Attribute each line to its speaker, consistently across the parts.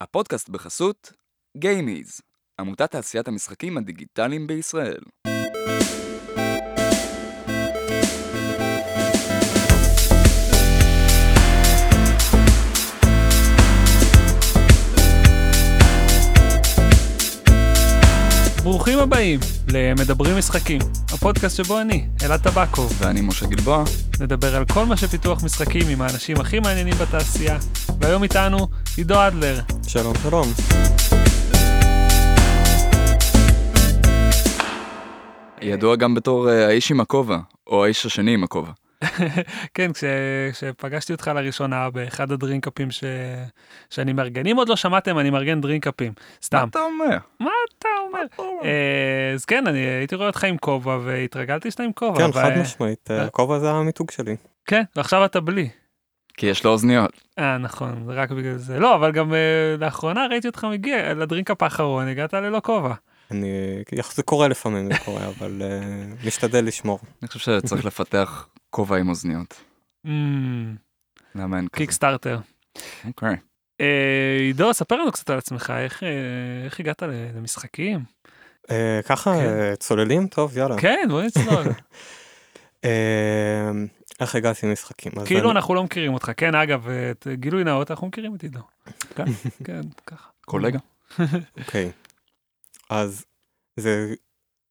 Speaker 1: הפודקאסט בחסות גיימיז, עמותת תעשיית המשחקים הדיגיטליים בישראל.
Speaker 2: ברוכים הבאים למדברים משחקים, הפודקאסט שבו אני, אלעד טבקוב,
Speaker 1: ואני משה גלבוע,
Speaker 2: נדבר על כל מה שפיתוח משחקים עם האנשים הכי מעניינים בתעשייה, והיום איתנו עידו אדלר.
Speaker 3: שלום שלום.
Speaker 1: ידוע גם בתור אה, האיש עם הכובע, או האיש השני עם הכובע.
Speaker 2: כן, כש, כשפגשתי אותך לראשונה באחד הדרינקאפים ש, שאני מארגן, אם עוד לא שמעתם, אני מארגן דרינקאפים, סתם.
Speaker 1: מה אתה אומר?
Speaker 2: מה אתה אומר? אה, אז כן, אני הייתי רואה אותך עם כובע והתרגלתי שאתה עם כובע.
Speaker 3: כן, חד משמעית,
Speaker 2: אה.
Speaker 3: הכובע זה המיתוג שלי.
Speaker 2: כן, ועכשיו אתה בלי.
Speaker 1: כי יש לו אוזניות.
Speaker 2: אה, נכון, זה רק בגלל זה. לא, אבל גם אה, לאחרונה ראיתי אותך מגיע לדרינקאפ האחרון, הגעת ללא כובע.
Speaker 3: אני, זה קורה לפעמים, זה קורה, אבל אה, משתדל לשמור.
Speaker 1: אני חושב שצריך לפתח כובע עם אוזניות.
Speaker 2: אמ,
Speaker 1: למה אין כזה?
Speaker 2: קיקסטארטר.
Speaker 1: אוקיי.
Speaker 2: אה, עידו, ספר לנו קצת על עצמך, איך, אה, איך הגעת ל- למשחקים?
Speaker 3: אה, ככה,
Speaker 2: כן.
Speaker 3: אה, צוללים? טוב, יאללה.
Speaker 2: כן, בוא נצלול.
Speaker 3: אה, איך הגעתי למשחקים?
Speaker 2: כאילו אנחנו לא מכירים אותך. כן, אגב, אה, את- גילוי נאות, אנחנו מכירים את עידו.
Speaker 1: כן.
Speaker 2: כן, ככה.
Speaker 1: קולגה.
Speaker 3: אוקיי. אז זה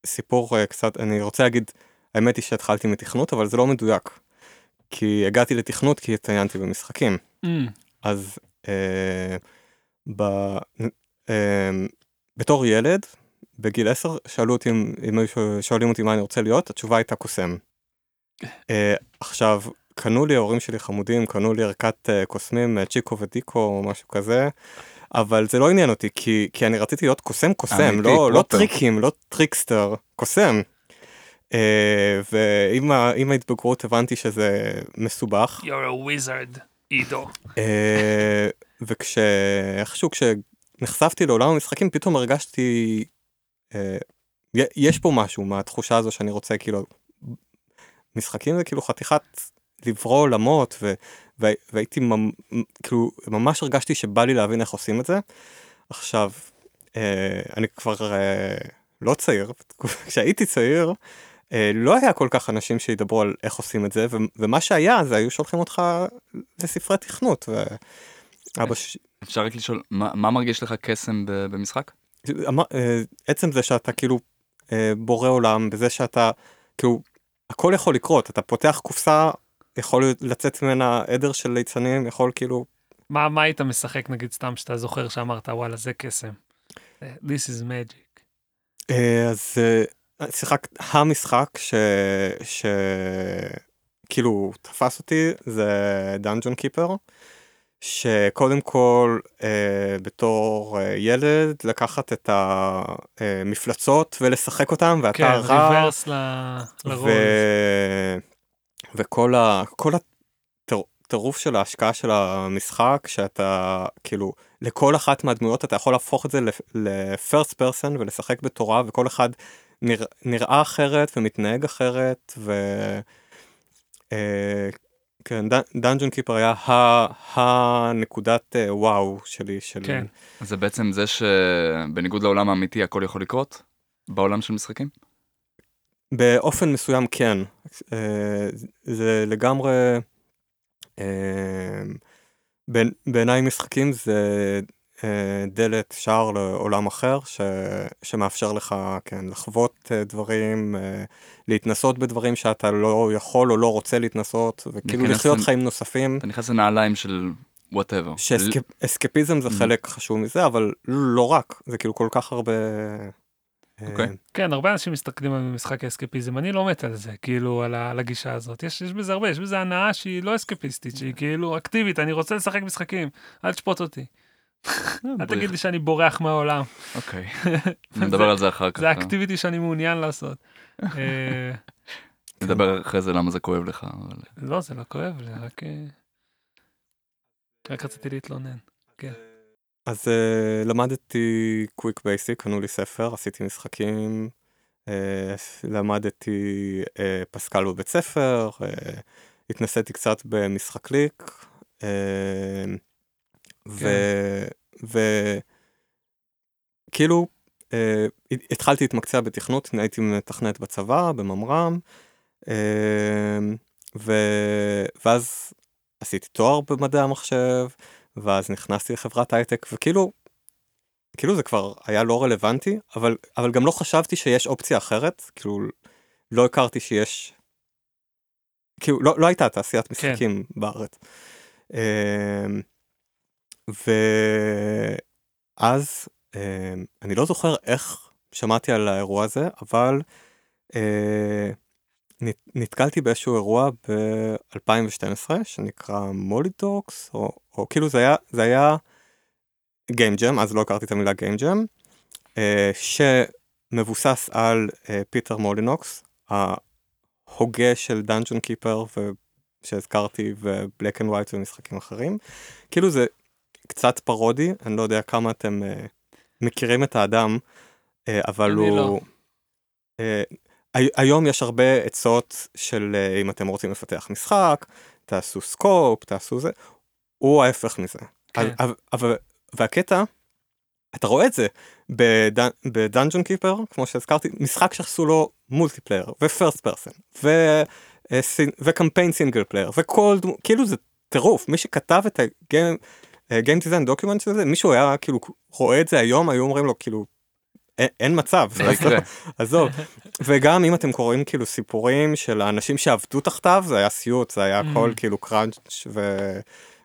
Speaker 3: סיפור אה, קצת, אני רוצה להגיד, האמת היא שהתחלתי מתכנות, אבל זה לא מדויק. כי הגעתי לתכנות כי התעניינתי במשחקים.
Speaker 2: אמ,
Speaker 3: אז בתור ילד, בגיל 10, שאלו אותי אם, היו שואל- שואלים אותי מה אני רוצה להיות, התשובה הייתה קוסם. אה, עכשיו, קנו לי, ההורים שלי חמודים, קנו לי ערכת אה, קוסמים, אה, צ'יקו ודיקו או משהו כזה, אבל זה לא עניין אותי, כי, כי אני רציתי להיות קוסם קוסם, לא, לא. טריקים, לא trickster, קוסם. אה, ועם ה- עם ההתבגרות הבנתי שזה מסובך.
Speaker 2: You're a wizard, עידו.
Speaker 3: אה, וכשאיכשהו כשנחשפתי לעולם המשחקים פתאום הרגשתי י- יש פה משהו מהתחושה הזו שאני רוצה כאילו משחקים זה כאילו חתיכת לברוא עולמות ו, ו, והייתי ממ, כאילו ממש הרגשתי שבא לי להבין איך עושים את זה. עכשיו אה, אני כבר אה, לא צעיר כשהייתי צעיר. אה, לא היה כל כך אנשים שידברו על איך עושים את זה ו- ומה שהיה זה היו שולחים אותך לספרי תכנות. ואבא ש...
Speaker 1: אפשר רק לשאול, מה מה מרגיש לך קסם ב- במשחק?
Speaker 3: אמר- אה, עצם זה שאתה כאילו אה, בורא עולם בזה שאתה כאילו הכל יכול לקרות אתה פותח קופסה יכול לצאת ממנה עדר של ליצנים יכול כאילו
Speaker 2: מה מה היית משחק, נגיד, סתם שאתה זוכר שאמרת, וואלה, זה קסם. אה, This is magic.
Speaker 3: אה, אז אה, שיחק המשחק ש... ש... כאילו תפס אותי זה דאנג'ון קיפר. שקודם כל אה, בתור אה, ילד לקחת את המפלצות ולשחק אותם ואתה
Speaker 2: כן,
Speaker 3: רע
Speaker 2: ריברס ל- לרול.
Speaker 3: ו... וכל ה... כל הטירוף של ההשקעה של המשחק שאתה כאילו לכל אחת מהדמויות אתה יכול להפוך את זה לפרסט פרסון ולשחק בתורה וכל אחד נרא... נראה אחרת ומתנהג אחרת ו... אה, כן, דאנג'ון קיפר היה ה- הנקודת אה, וואו שלי של
Speaker 2: כן.
Speaker 1: אז זה בעצם זה שבניגוד לעולם האמיתי הכל יכול לקרות? בעולם של משחקים?
Speaker 3: באופן מסוים כן. אה, זה לגמרי, אה, בעיני- בעיניי משחקים זה דלת שער לעולם אחר ש, שמאפשר לך כן, לחוות אה, דברים, אה, להתנסות בדברים שאתה לא יכול או לא רוצה להתנסות, וכאילו לחיות
Speaker 1: לנ-
Speaker 3: חיים נוספים.
Speaker 1: אתה נכנס לנעליים של וואטאבר.
Speaker 3: שאסקפיזם זה
Speaker 1: Mm.
Speaker 3: חלק חשוב מזה, אבל לא רק, זה כאילו כל כך הרבה... אה,
Speaker 1: אוקיי.
Speaker 2: כן, הרבה אנשים מסתכלים על משחק האסקפיזם, אני לא מת על זה, כאילו, על ה- על הגישה הזאת. יש, יש בזה הרבה, יש בזה הנאה שהיא לא אסקפיסטית, שהיא כאילו אקטיבית, אני רוצה לשחק משחקים, אל תשפוט אותי. אל תגיד לי שאני בורח מהעולם,
Speaker 1: אוקיי. נדבר על זה אחר כך.
Speaker 2: זה
Speaker 1: אה?
Speaker 2: ה activity שאני מעוניין לעשות. אה,
Speaker 1: נדבר אחרי זה למה זה כואב לך.
Speaker 2: לא, זה לא כואב, זה רק... אה, רק רציתי להתלונן. כן.
Speaker 3: אז uh, למדתי QuickBasic, קנו לי ספר, עשיתי משחקים, uh, למדתי uh, פסקל בבית ספר, uh, התנסיתי קצת במשחק ליק, uh, ו... וכאילו אה, התחלתי להתמקצע בתכנות, הייתי מתכנת בצבא, בממר"ם, אה, ו... ואז עשיתי תואר במדעי המחשב, ואז נכנסתי לחברת הייטק, וכאילו, כאילו זה כבר היה לא רלוונטי, אבל, אבל גם לא חשבתי שיש אופציה אחרת, כאילו לא הכרתי שיש, כאילו לא, לא הייתה תעשיית משחקים כן. בארץ. אמ, ואז אמ, אני לא זוכר איך שמעתי על האירוע הזה, אבל אה, נתקלתי באיזשהו אירוע ב-2012 שנקרא מוליטוקס, או, או כאילו זה היה, זה היה Game Jam, אז לא הכרתי את המילה Game Jam, אה, שמבוסס על אה, פיטר מולינוקס, ההוגה של Dungeon Keeper שהזכרתי ו Black and White ומשחקים אחרים. כאילו זה קצת פרודי, אני לא יודע כמה אתם אה, מכירים את האדם, אה, אבל הוא... לא. אה, היום יש הרבה עצות של אה, אם אתם רוצים לפתח משחק, תעשו scope, תעשו זה, הוא ההפך מזה. כן. אבל, אבל, והקטע, אתה רואה את זה ב Dungeon Keeper, כמו שהזכרתי, משחק שעשו לו multiplayer ו first person וקמפיין single player וכל דמות, כאילו זה טירוף, מי שכתב את ה game design document של זה, מישהו היה כאילו רואה את זה היום, היו אומרים לו כאילו אין מצב, עזוב, וגם אם אתם קוראים כאילו סיפורים של האנשים שעבדו תחתיו, זה היה סיוט, זה היה הכל ממ. כאילו crunch ו...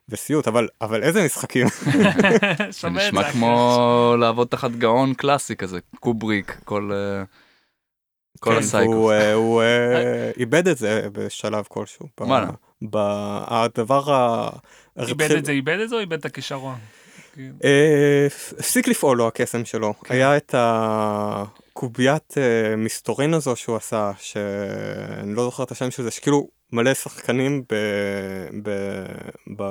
Speaker 3: וסיוט, אבל, אבל איזה משחקים.
Speaker 1: זה נשמע כמו לעבוד תחת גאון קלאסי כזה, קובריק, כל... אה, כל
Speaker 3: כן,
Speaker 1: הסייקו.
Speaker 3: הוא, אה, הוא אה, איבד את זה בשלב כלשהו.
Speaker 1: וואלה.
Speaker 3: הדבר ה...
Speaker 2: איבד את זה, איבד את זה או איבד את הכישרון?
Speaker 3: הפסיק לפעול לו הקסם שלו. כן. היה את הקוביית מסתורין הזו שהוא עשה, שאני לא זוכר את השם של זה, שכאילו מלא שחקנים ב... ב... ב...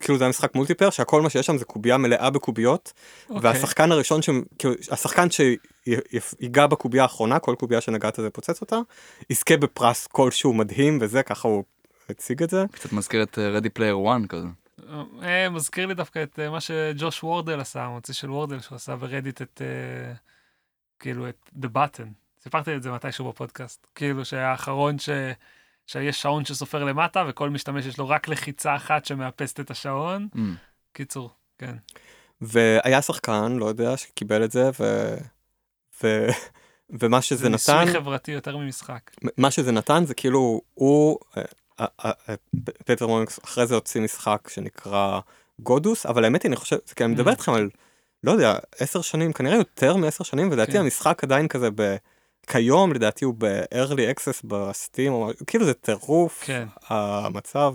Speaker 3: כאילו זה היה משחק מולטיפר שהכל מה שיש שם זה קובייה מלאה בקוביות okay. אוקיי. והשחקן הראשון ש... כאילו השחקן שיגע בקובייה האחרונה כל קובייה שנגעת זה פוצץ אותה יזכה בפרס כלשהו מדהים וזה ככה הוא הציג את זה.
Speaker 1: קצת מזכיר את אה, Ready Player One כזה.
Speaker 2: אה, מזכיר לי דווקא את אה, מה שג'וש וורדל עשה המוציא של וורדל שהוא עשה ברדיט את כאילו את The Button. סיפרתי את זה מתישהו בפודקאסט כאילו שהיה האחרון ש... שיש שעון שסופר למטה וכל משתמש יש לו רק לחיצה אחת שמאפסת את השעון. Mm. קיצור, כן.
Speaker 3: והיה שחקן, לא יודע, שקיבל את זה, ו... ו... ומה שזה
Speaker 2: זה
Speaker 3: נתן...
Speaker 2: זה ניסוי חברתי יותר ממשחק.
Speaker 3: מה שזה נתן זה כאילו, הוא, אה, אה, אה, פטר מוניקס אחרי זה הוציא משחק שנקרא גודוס, אבל האמת היא, אני חושב, כי אני מדבר mm. איתכם על, לא יודע, עשר שנים, כנראה יותר מעשר שנים, ולדעתי כן. המשחק עדיין כזה ב... כיום לדעתי הוא ב-early access בסטים, או כאילו זה טירוף כן. המצב,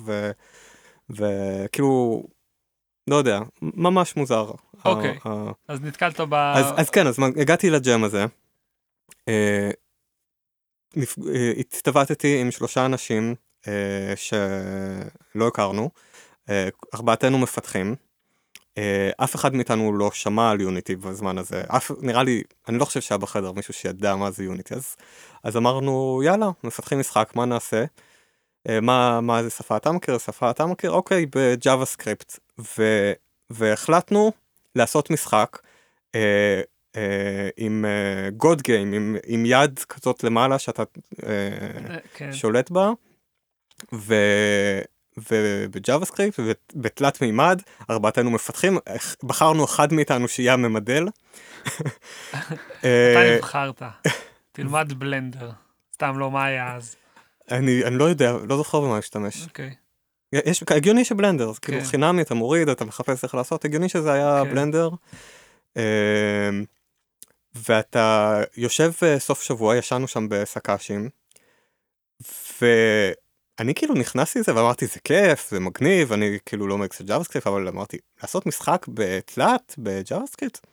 Speaker 3: וכאילו, לא יודע, ממש מוזר.
Speaker 2: אוקיי, אז נתקלת ב...
Speaker 3: אז, אז כן, אז הגעתי לג'ם הזה. אה, הצטוותתי עם שלושה אנשים שלא הכרנו, אה, ארבעתנו מפתחים. Uh, אף אחד מאיתנו לא שמע על יוניטי בזמן הזה, אף, נראה לי, אני לא חושב שהיה בחדר מישהו שידע מה זה יוניטי, אז, אז אמרנו יאללה, מפתחים משחק, מה נעשה? מה, מה זה שפה אתה מכיר? שפה אתה מכיר? אוקיי, ב JavaScript. והחלטנו לעשות משחק אה, אה, עם god אה, game, עם, עם יד כזאת למעלה שאתה אה, כן. שולט בה. ו... וב JavaScript ובתלת מימד ארבעתנו מפתחים בחרנו אחד מאיתנו שיהיה הממדל.
Speaker 2: אתה נבחרת תלמד בלנדר סתם לא מה היה אז.
Speaker 3: אני אני לא יודע לא זוכר במה להשתמש.
Speaker 2: אוקיי.
Speaker 3: יש הגיוני שבלנדר זה כאילו כן. חינמי אתה מוריד אתה מחפש איך לעשות הגיוני שזה היה כן. בלנדר. אמ, ואתה יושב אה, סוף שבוע ישנו שם בסקאשים. אני כאילו נכנסתי לזה ואמרתי זה כיף זה מגניב אני כאילו לא מקס JavaScript אבל אמרתי לעשות משחק בתלת ב JavaScript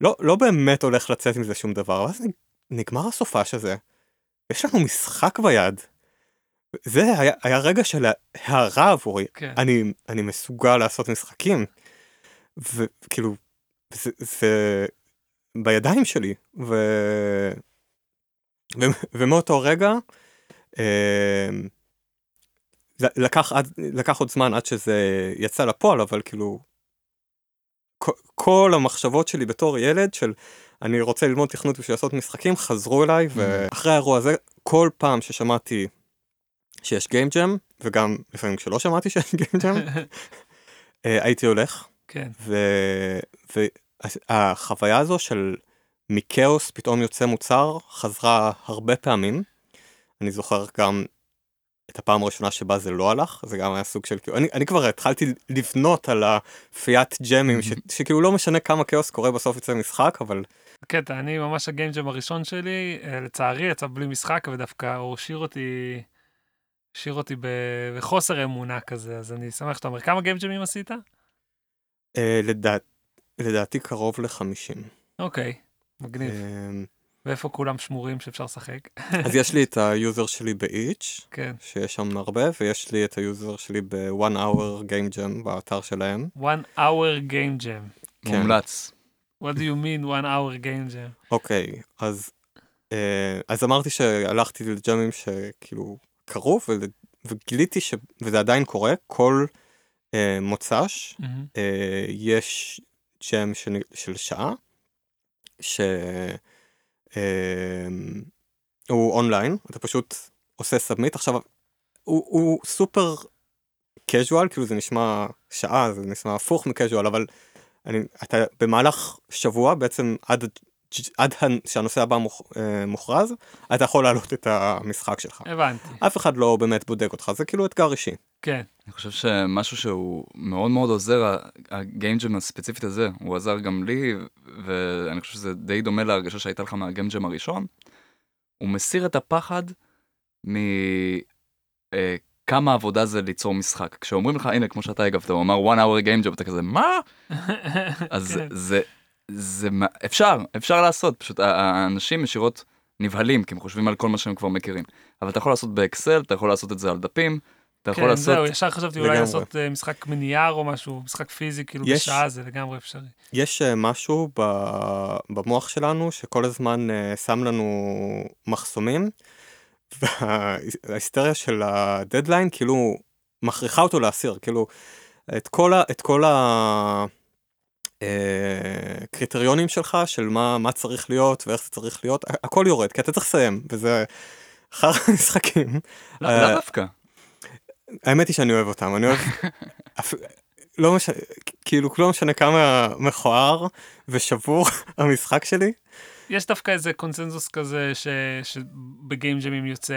Speaker 3: לא לא באמת הולך לצאת מזה שום דבר ואז נגמר הסופש הזה. יש לנו משחק ביד. זה היה, היה רגע של הערה עבורי כן. אני אני מסוגל לעשות משחקים. וכאילו זה, זה בידיים שלי ו... ו... ומאותו רגע. אה, לקח, עד, לקח עוד זמן עד שזה יצא לפועל, אבל כאילו, כל המחשבות שלי בתור ילד של אני רוצה ללמוד תכנות בשביל לעשות משחקים חזרו אליי
Speaker 1: Mm.
Speaker 3: ואחרי האירוע הזה כל פעם ששמעתי שיש גיים ג'ם וגם לפעמים כשלא שמעתי שיש גיים ג'ם אה, הייתי הולך
Speaker 2: כן.
Speaker 3: והחוויה הזו של מכאוס פתאום יוצא מוצר חזרה הרבה פעמים. אני זוכר גם את הפעם הראשונה שבה זה לא הלך זה גם היה סוג של כאילו אני, אני כבר התחלתי לבנות על הפיית ג'מים ש, שכאילו לא משנה כמה כאוס קורה בסוף יוצא משחק אבל
Speaker 2: קטע, אני ממש ה game jam הראשון שלי, אה, לצערי יצא בלי משחק ודווקא הוא השאיר אותי, השאיר אותי ב- בחוסר אמונה כזה, אז אני שמח שאתה אומר, כמה game jam ים עשית?
Speaker 3: אה, לדעת, לדעתי קרוב לחמישים.
Speaker 2: אוקיי, מגניב. ואיפה כולם שמורים שאפשר לשחק?
Speaker 3: אז יש לי את היוזר שלי ב itch
Speaker 2: כן.
Speaker 3: שיש שם הרבה ויש לי את היוזר שלי ב-one hour game jam באתר שלהם.
Speaker 2: one hour game jam.
Speaker 3: כן.
Speaker 1: מומלץ.
Speaker 2: What do you mean one hour game jam?
Speaker 3: אוקיי אז אה, אז אמרתי שהלכתי ל jam ים שכאילו קרו ול- וגיליתי ש... וזה עדיין קורה כל אה, מוצ"ש
Speaker 2: מהמם.
Speaker 3: אה, יש jam של, של שעה ש... אה, הוא אונליין אתה פשוט עושה submit עכשיו הוא, הוא סופר casual כאילו זה נשמע שעה זה נשמע הפוך מ casual אבל אני, אתה במהלך שבוע בעצם עד, עד הנ- שהנושא הבא מוכ, אה, מוכרז אתה יכול להעלות את המשחק שלך.
Speaker 2: הבנתי,
Speaker 3: אף אחד לא באמת בודק אותך זה כאילו אתגר אישי
Speaker 2: כן.
Speaker 1: אני חושב שמשהו שהוא מאוד מאוד עוזר, ה game jam הספציפית הזה, הוא עזר גם לי, ואני חושב שזה די דומה להרגשה שהייתה לך מה game jam הראשון. הוא מסיר את הפחד מכמה עבודה זה ליצור משחק. כשאומרים לך, הנה, כמו שאתה הגבת, הוא אמר one hour game job, אתה כזה, מה? אז
Speaker 2: כן.
Speaker 1: זה, זה, אפשר, אפשר לעשות, פשוט האנשים ישירות נבהלים, כי הם חושבים על כל מה שהם כבר מכירים. אבל אתה יכול לעשות באקסל, אתה יכול לעשות את זה על דפים, אתה יכול
Speaker 2: כן,
Speaker 1: לעשות...
Speaker 2: זהו, ישר חשבתי אולי. לעשות אה, משחק מנייר או משהו, משחק פיזי, כאילו
Speaker 3: יש-
Speaker 2: בשעה זה לגמרי אפשרי.
Speaker 3: יש אה, משהו ב- במוח שלנו שכל הזמן אה, שם לנו מחסומים וההיסטריה של הדדליין כאילו מכריחה אותו להסיר כאילו את כל ה... את כל ה... קריטריונים שלך של מה מה צריך להיות ואיך זה צריך להיות הכל יורד כי אתה צריך לסיים וזה אחר המשחקים
Speaker 1: לא, דווקא.
Speaker 3: האמת היא שאני אוהב אותם אני אוהב אפ- לא משנה כאילו לא משנה כמה מכוער ושבור המשחק שלי
Speaker 2: יש דווקא איזה קונצנזוס כזה ש- שבגיים ג'מים יוצא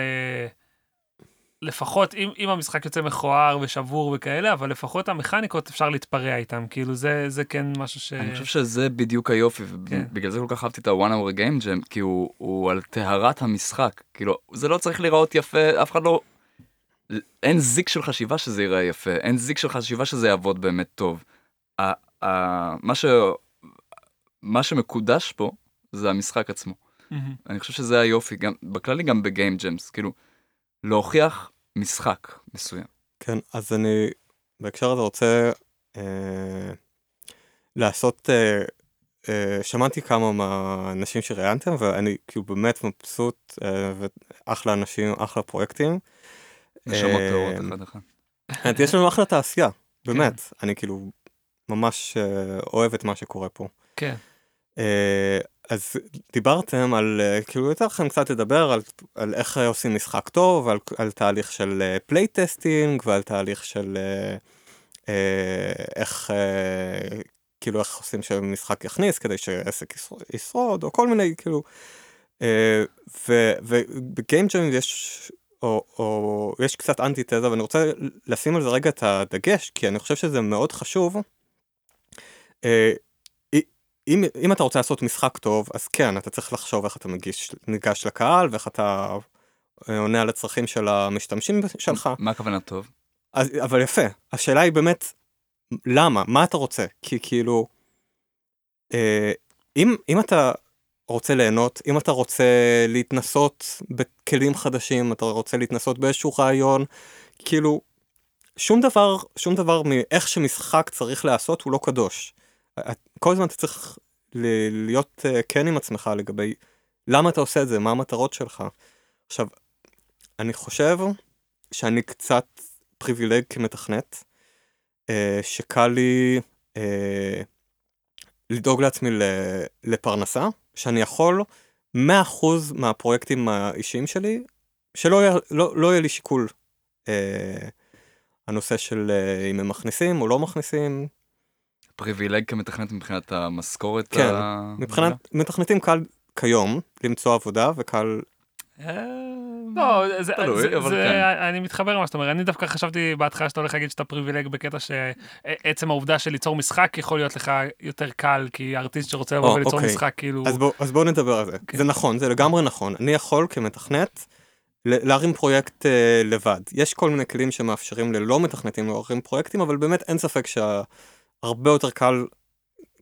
Speaker 2: לפחות אם, אם המשחק יוצא מכוער ושבור וכאלה אבל לפחות המכניקות אפשר להתפרע איתם כאילו זה זה כן משהו ש...
Speaker 1: אני חושב שזה בדיוק היופי,
Speaker 2: כן.
Speaker 1: ובגלל זה כל כך אהבתי את ה-one hour game jam, כי הוא, הוא על טהרת המשחק. כאילו, זה לא צריך להיראות יפה, אף אחד לא... אין זיק של חשיבה שזה ייראה יפה, אין זיק של חשיבה שזה יעבוד באמת טוב. ה, ה, מה, ש, מה שמקודש פה זה המשחק עצמו.
Speaker 2: מהמם.
Speaker 1: אני חושב שזה היופי, גם, בכללי גם בגיים ג'מס, כאילו, להוכיח משחק מסוים.
Speaker 3: כן אז אני בהקשר הזה רוצה אה, לעשות אה, אה, שמעתי כמה מהאנשים שראיינתם ואני כאילו באמת מבסוט אה, ואחלה אנשים אחלה פרויקטים.
Speaker 1: נשמות
Speaker 3: אה,
Speaker 1: טהורות אחד אחד.
Speaker 3: יש לנו אחלה תעשייה באמת אני כאילו ממש אה, אוהב את מה שקורה פה.
Speaker 2: כן
Speaker 3: אה, אז דיברתם על כאילו יצא לכם קצת לדבר על, על איך עושים משחק טוב על, על תהליך של play testing ועל תהליך של איך כאילו איך עושים שמשחק יכניס כדי שעסק ישרוד, או כל מיני כאילו ו- ובגיים ג'ם יש או, או יש קצת אנטי תזה ואני רוצה לשים על זה רגע את הדגש כי אני חושב שזה מאוד חשוב. אה, אם, אם אתה רוצה לעשות משחק טוב אז כן אתה צריך לחשוב איך אתה מגיש ניגש לקהל ואיך אתה אה, עונה על הצרכים של המשתמשים שלך
Speaker 1: מה הכוונה טוב?
Speaker 3: אז, אבל יפה השאלה היא באמת למה מה אתה רוצה כי כאילו אה, אם אם אתה רוצה ליהנות אם אתה רוצה להתנסות בכלים חדשים אתה רוצה להתנסות באיזשהו רעיון כאילו שום דבר שום דבר מאיך שמשחק צריך להיעשות הוא לא קדוש. כל הזמן אתה צריך להיות אה, כן עם עצמך לגבי למה אתה עושה את זה מה המטרות שלך. עכשיו אני חושב שאני קצת פריבילג כמתכנת אה, שקל לי אה, לדאוג לעצמי לפרנסה, שאני יכול 100% מהפרויקטים האישיים שלי, שלא יהיה, לא, לא יהיה לי שיקול. אה, הנושא של אה, אם הם מכניסים או לא מכניסים,
Speaker 1: פריבילג כמתכנת מבחינת המשכורת?
Speaker 3: כן,
Speaker 1: ה-
Speaker 3: מבחינת מתכנתים קל כיום למצוא עבודה וקל,
Speaker 2: לא, זה,
Speaker 1: תלוי,
Speaker 2: זה,
Speaker 1: אבל
Speaker 2: זה,
Speaker 1: כן.
Speaker 2: אני מתחבר למה שאתה אומר, אני דווקא חשבתי בהתחלה שאתה הולך להגיד שאתה פריבילג בקטע שעצם העובדה של ליצור משחק יכול להיות לך יותר קל, כי ארטיסט שרוצה לבוא
Speaker 3: או,
Speaker 2: וליצור
Speaker 3: אוקיי.
Speaker 2: משחק כאילו,
Speaker 3: אז בואו אז בוא נדבר על זה.
Speaker 2: כן.
Speaker 3: זה נכון, זה לגמרי נכון. אני יכול כמתכנת להרים פרויקט אה, לבד. יש כל מיני כלים שמאפשרים ללא מתכנתים להרים פרויקטים, אבל באמת אין ספק שהרבה יותר קל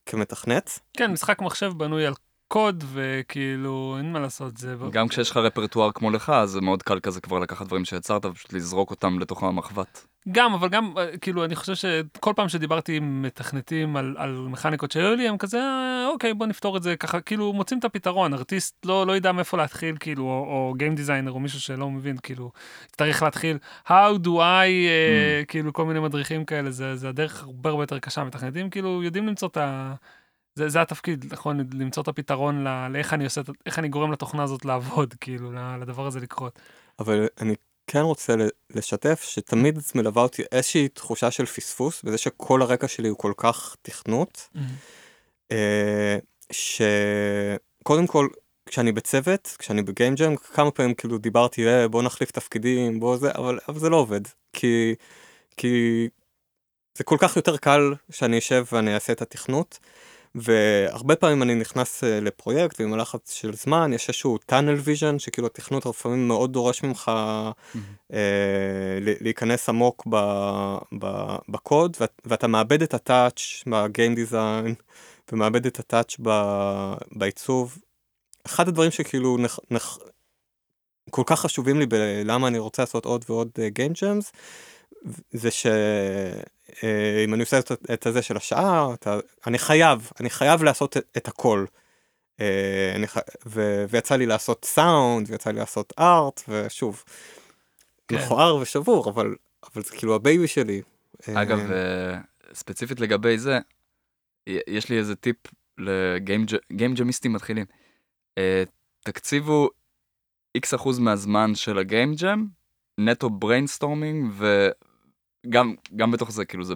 Speaker 3: כמתכנת.
Speaker 2: כן, משחק מחשב בנוי על קוד, וכאילו, אין מה לעשות, זה...
Speaker 1: גם כשיש לך רפרטואר כמו לך, אז זה מאוד קל כזה כבר לקחת דברים שיצרת ופשוט לזרוק אותם לתוך המחבת.
Speaker 2: גם, אבל גם, אה, כאילו, אני חושב שכל פעם שדיברתי עם מתכנתים על, על מכניקות שהיו לי, הם כזה, "אה, אוקיי, בוא נפתור את זה ככה, כאילו, מוצאים את הפתרון, ארטיסט לא, לא ידע מאיפה להתחיל, כאילו, או, או גיים דיזיינר, או מישהו שלא מבין, כאילו, צריך להתחיל, how do I, אה, כאילו, כל מיני מדריכים כאלה, זה, זה הדרך הרבה הרבה יותר קשה, מתכנתים, כאילו, יודעים למצוא את ה... זה, זה התפקיד, נכון, למצוא את הפתרון ל- לאיך אני עושה, איך אני גורם לתוכנה הזאת לעבוד, כאילו, לדבר הזה לקרות.
Speaker 3: אבל אני כן רוצה לשתף שתמיד מלווה אותי איזושהי תחושה של פספוס בזה שכל הרקע שלי הוא כל כך תכנות. אה, שקודם כל כשאני בצוות כשאני בגיים ג'ם כמה פעמים כאילו דיברתי אה, בוא נחליף תפקידים בוא זה אבל, אבל זה לא עובד כי כי זה כל כך יותר קל שאני אשב ואני אעשה את התכנות. והרבה פעמים אני נכנס אה, לפרויקט ועם הלחץ של זמן יש איזשהו tunnel vision שכאילו התכנות לפעמים מאוד דורש ממך אה, להיכנס עמוק בקוד ואת, ואתה מאבד את ה touch ב game design ומאבד את ה touch בעיצוב. אחד הדברים שכאילו כל כך חשובים לי בלמה אני רוצה לעשות עוד ועוד game jams זה שאם אני עושה את, את הזה של השעה אתה, אני חייב אני חייב לעשות את, את הכל. אה, אני, ו, ויצא לי לעשות סאונד ויצא לי לעשות art ושוב.
Speaker 2: כן.
Speaker 3: מכוער ושבור אבל אבל זה כאילו ה baby שלי.
Speaker 1: אגב,
Speaker 3: אה,
Speaker 1: אה, ספציפית לגבי זה, יש לי איזה טיפ ל game ג'מיסטים מתחילים. אה, תקציבו איקס אחוז מהזמן של ה game jam, נטו brainstorming, וגם גם בתוך זה, כאילו זה,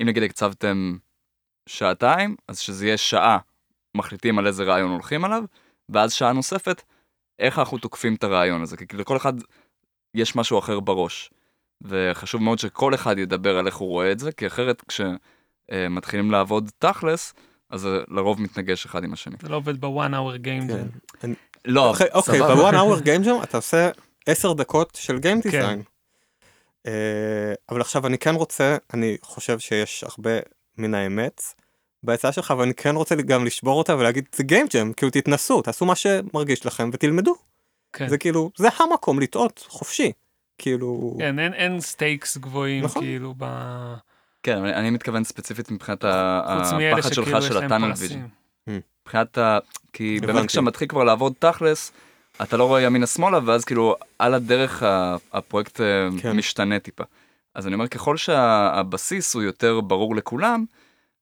Speaker 1: אם נגיד הקצבתם שעתיים, אז שזה יהיה שעה, מחליטים על איזה רעיון הולכים עליו, ואז שעה נוספת, איך אנחנו תוקפים את הרעיון הזה, כי לכל אחד יש משהו אחר בראש. וחשוב מאוד שכל אחד ידבר על איך הוא רואה את זה, כי אחרת כשמתחילים לעבוד תכלס, אז זה לרוב מתנגש אחד עם השני.
Speaker 2: זה לא עובד ב one hour game
Speaker 3: כן.
Speaker 2: jam.
Speaker 1: לא,
Speaker 3: אוקיי, אוקיי. בוואן hour גיים ג'ם אתה עושה 10 דקות של game
Speaker 2: כן.
Speaker 3: אה, אבל עכשיו אני כן רוצה, אני חושב שיש הרבה מן האמת בהצעה שלך, ואני כן רוצה גם לשבור אותה ולהגיד זה game jam, כאילו תתנסו, תעשו מה שמרגיש לכם ותלמדו.
Speaker 2: כן.
Speaker 3: זה כאילו, זה המקום לטעות, חופשי. כאילו,
Speaker 2: כן, אין, אין stakes גבוהים,
Speaker 3: נכון.
Speaker 2: כאילו, ב...
Speaker 1: כן, אבל אני מתכוון ספציפית מבחינת הפחד שלך של ה
Speaker 2: tunnel.
Speaker 1: vision. מבחינת ה... כי באמת. כשאתה מתחיל כבר לעבוד תכלס, אתה לא רואה ימינה שמאלה, ואז כאילו על הדרך הפרויקט אה,
Speaker 3: כן.
Speaker 1: משתנה טיפה. אז אני אומר, ככל שהבסיס הוא יותר ברור לכולם,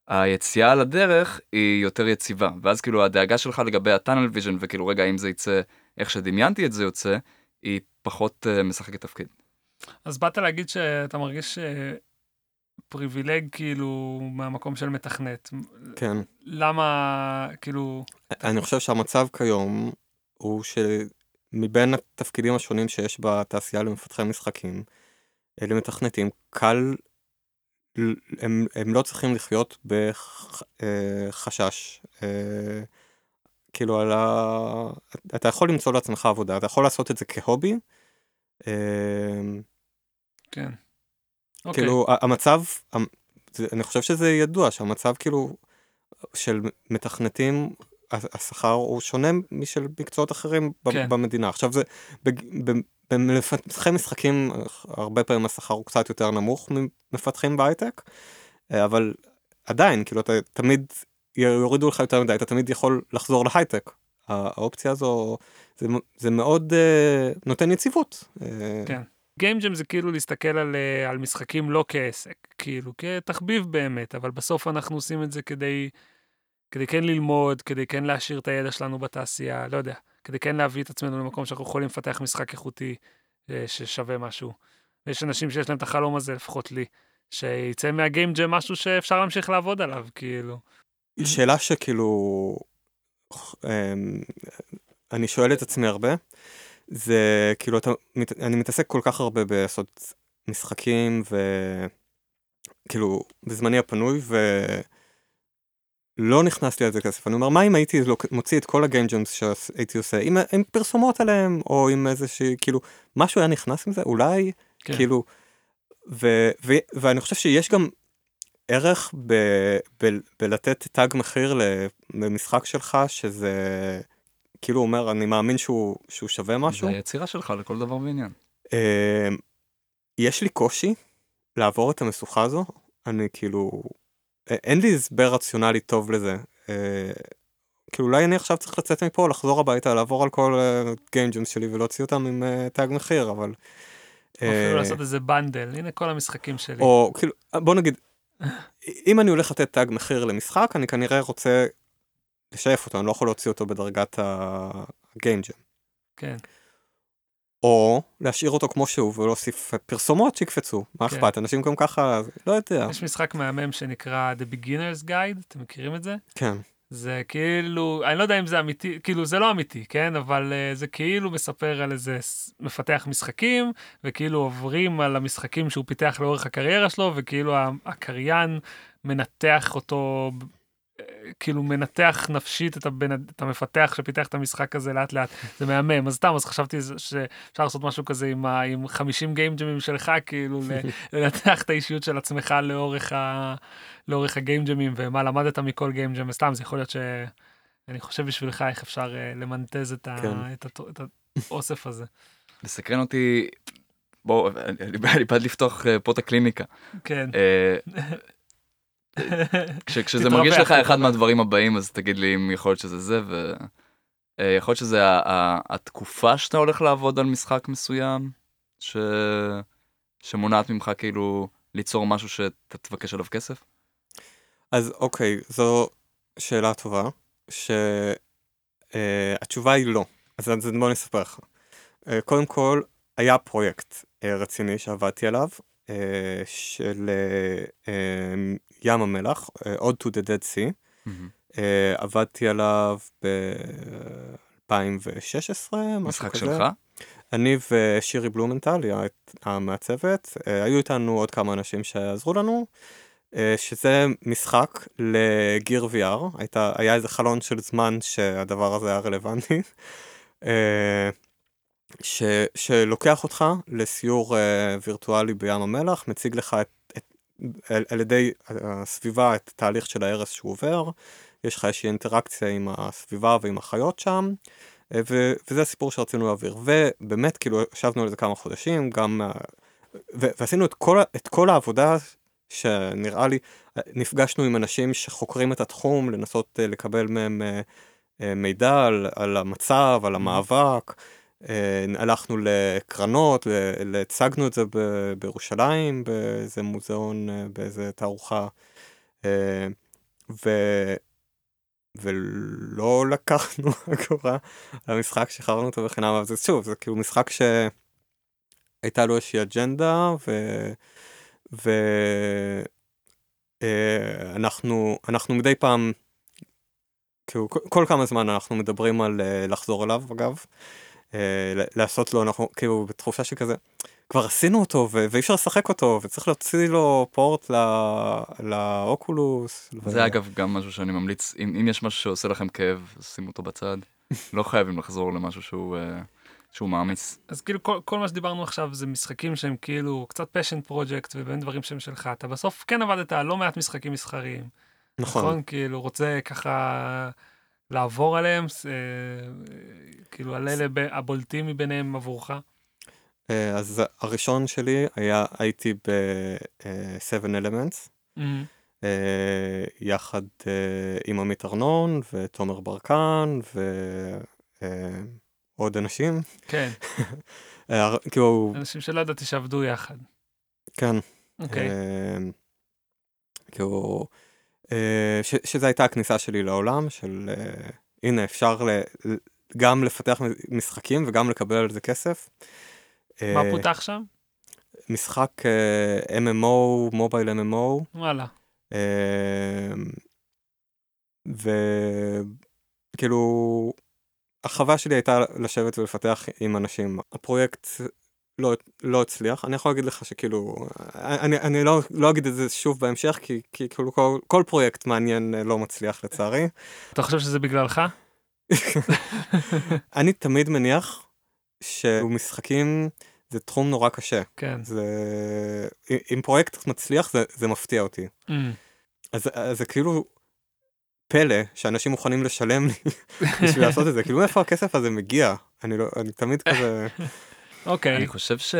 Speaker 1: היציאה לדרך היא יותר יציבה. ואז כאילו הדאגה שלך לגבי ה tunnel vision, וכאילו רגע, אם זה יצא איך שדמיינתי את זה יוצא, היא פחות אה, משחקת תפקיד.
Speaker 2: אז באת להגיד שאתה מרגיש אה, פריבילג, כאילו, מהמקום של מתכנת.
Speaker 3: כן.
Speaker 2: למה, כאילו,
Speaker 3: אני חושב שהמצב כיום הוא שמבין התפקידים השונים שיש בתעשייה למפתחי משחקים, אה, למתכנתים, קל, הם, הם לא צריכים לחיות בחשש. אה, כאילו על ה... אתה יכול למצוא לעצמך עבודה, אתה יכול לעשות את זה כהובי. אה,
Speaker 2: כן. אוקיי.
Speaker 3: כאילו ה- המצב, המ- זה- אני חושב שזה ידוע שהמצב כאילו של מתכנתים, השכר הוא שונה משל מקצועות אחרים
Speaker 2: כן.
Speaker 3: במדינה. עכשיו זה, במפתחי משחקים הרבה פעמים השכר הוא קצת יותר נמוך ממפתחים בהייטק, אה, אבל עדיין כאילו אתה תמיד יורידו לך יותר מדי, אתה תמיד יכול לחזור להייטק. האופציה הזו זה, זה מאוד uh, נותן יציבות. אה,
Speaker 2: כן. גיים ג'ם זה כאילו להסתכל על, על משחקים לא כעסק, כאילו כתחביב באמת, אבל בסוף אנחנו עושים את זה כדי כדי כן ללמוד, כדי כן להשאיר את הידע שלנו בתעשייה, לא יודע, כדי כן להביא את עצמנו למקום שאנחנו יכולים לפתח משחק איכותי אה, ששווה משהו. ויש אנשים שיש להם את החלום הזה, לפחות לי, שיצא מהגיים ג'ם משהו שאפשר להמשיך לעבוד עליו, כאילו.
Speaker 3: שאלה שכאילו, אמ, אני שואל את עצמי הרבה, זה כאילו, אתה, אני מתעסק כל כך הרבה בעשות משחקים, וכאילו, בזמני הפנוי, ולא נכנס לי על זה כסף. אני אומר, מה אם הייתי מוציא את כל הגיימג'מס שהייתי עושה, עם, עם פרסומות עליהם, או עם איזה שהיא, כאילו, משהו היה נכנס עם זה? אולי, כן. כאילו, ו, ו, ואני חושב שיש גם ערך ב, ב, ב, לתת תג מחיר למשחק שלך, שזה כאילו אומר, אני מאמין שהוא, שהוא שווה משהו.
Speaker 1: זה היצירה שלך לכל דבר ועניין.
Speaker 3: אמ, יש לי קושי לעבור את המשוכה הזו, אני כאילו, אין לי הסבר רציונלי טוב לזה. אה, כאילו אולי אני עכשיו צריך לצאת מפה, לחזור הביתה, לעבור על כל game jams שלי ולהוציא אותם עם תג מחיר, אבל...
Speaker 2: אפילו לעשות איזה bundle, הנה כל המשחקים שלי.
Speaker 3: או כאילו, בוא נגיד, אם אני הולך לתת תג מחיר למשחק, אני כנראה רוצה לשייף אותו, אני לא יכול להוציא אותו בדרגת ה game jam.
Speaker 2: כן.
Speaker 3: או להשאיר אותו כמו שהוא ולהוסיף פרסומות שיקפצו, מה כן. אכפת, אנשים גם ככה, לא יודע.
Speaker 2: יש משחק מהמם שנקרא The Beginner's Guide, אתם מכירים את זה?
Speaker 3: כן.
Speaker 2: זה כאילו, אני לא יודע אם זה אמיתי, כאילו זה לא אמיתי, כן? אבל uh, זה כאילו מספר על איזה מפתח משחקים, וכאילו עוברים על המשחקים שהוא פיתח לאורך הקריירה שלו, וכאילו הקריין מנתח אותו כאילו מנתח נפשית את, הבן, את המפתח שפיתח את המשחק הזה לאט לאט, זה מהמם, אז סתם, אז חשבתי שאפשר לעשות משהו כזה עם, ה, עם 50 game jamים שלך, כאילו לנתח את האישיות של עצמך לאורך, ה, לאורך ה game jamים ומה למדת מכל game jam, סתם, זה יכול להיות שאני חושב בשבילך איך אפשר uh, למנטז את, ה, כן. את, ה, את האוסף הזה.
Speaker 1: מסקרן אותי, בואו, אני בעד לפתוח uh, פה את הקליניקה.
Speaker 2: כן.
Speaker 1: כש, כשזה מרגיש לך אחד מהדברים הבאים אז תגיד לי אם יכול להיות שזה זה ויכול להיות שזה התקופה שאתה הולך לעבוד על משחק מסוים ש... שמונעת ממך כאילו ליצור משהו שאתה תבקש עליו כסף?
Speaker 3: אז אוקיי זו שאלה טובה שהתשובה uh, היא לא אז בוא נספר לך. Uh, קודם כל היה פרויקט רציני שעבדתי עליו של uh, ים המלח, עוד to the Dead Sea. Mm-hmm. Uh, עבדתי עליו ב-2016,
Speaker 1: משחק שלך?
Speaker 3: אני ושירי בלומנטל, המעצבת, uh, היו איתנו עוד כמה אנשים שעזרו לנו, שזה משחק לגיר VR, הייתה, היה איזה חלון של זמן שהדבר הזה היה רלוונטי. ש, שלוקח אותך לסיור וירטואלי בים המלח, מציג לך את על, על ידי הסביבה את התהליך של ההרס שהוא עובר, יש לך איזושהי אינטראקציה עם הסביבה ועם החיות שם, ו, וזה הסיפור שרצינו להעביר. ובאמת, כאילו, ישבנו על זה כמה חודשים, גם... ו, ועשינו את כל, את כל העבודה שנראה לי, נפגשנו עם אנשים שחוקרים את התחום, לנסות לקבל מהם מידע על, על המצב, על המאבק. אה, הלכנו לקרנות, הצגנו את זה בירושלים, באיזה מוזיאון, אה, באיזה תערוכה, אה, ו... ולא לקחנו אגורה למשחק, שחררנו אותו בחינם, אבל זה שוב, זה כאילו משחק שהייתה לו איזושהי אג'נדה, ו... ואנחנו אנחנו מדי פעם, כאילו כל כמה זמן אנחנו מדברים על לחזור אליו אגב. אה, לעשות לו אנחנו כאילו בתחושה שכזה כבר עשינו אותו ואי אפשר לשחק אותו וצריך להוציא לו פורט לאוקולוס.
Speaker 1: זה אגב גם משהו שאני ממליץ אם, אם יש משהו שעושה לכם כאב שימו אותו בצד לא חייבים לחזור למשהו שהוא. uh, שהוא מעמיס.
Speaker 2: אז כאילו כל, כל מה שדיברנו עכשיו זה משחקים שהם כאילו קצת פשן פרויקט ובין דברים שהם שלך אתה בסוף כן עבדת על לא מעט משחקים מסחריים.
Speaker 3: נכון.
Speaker 2: נכון כאילו רוצה ככה לעבור עליהם, אה, כאילו על אלה הבולטים מביניהם עבורך?
Speaker 3: אה, אז הראשון שלי היה, הייתי ב-7 Elements, mm-hmm. אה, יחד עם עמית ארנון ותומר ברקן ועוד אנשים.
Speaker 2: כן.
Speaker 3: כאילו...
Speaker 2: אנשים שלא ידעתי שעבדו יחד.
Speaker 3: כן.
Speaker 2: אוקיי.
Speaker 3: כאילו... אה, ש, שזו הייתה הכניסה שלי לעולם, של אה, הנה אפשר ל, גם לפתח משחקים וגם לקבל על זה כסף.
Speaker 2: מה פותח שם?
Speaker 3: משחק MMO, מובייל MMO.
Speaker 2: וואלה.
Speaker 3: וכאילו, החווה שלי הייתה לשבת ולפתח עם אנשים. הפרויקט לא, לא הצליח, אני יכול להגיד לך שכאילו, אני, אני לא, לא אגיד את זה שוב בהמשך, כי, כי כאילו כל, כל פרויקט מעניין לא מצליח לצערי.
Speaker 2: אתה חושב שזה בגללך?
Speaker 3: אני תמיד מניח שמשחקים זה תחום נורא קשה.
Speaker 2: כן.
Speaker 3: זה... אם פרויקט מצליח זה, זה מפתיע אותי.
Speaker 2: Mm.
Speaker 3: אז, אז זה כאילו פלא שאנשים מוכנים לשלם לי בשביל לעשות את זה, כאילו איפה הכסף הזה מגיע? אני לא, אני תמיד כזה...
Speaker 2: אוקיי.
Speaker 1: אני חושב ש...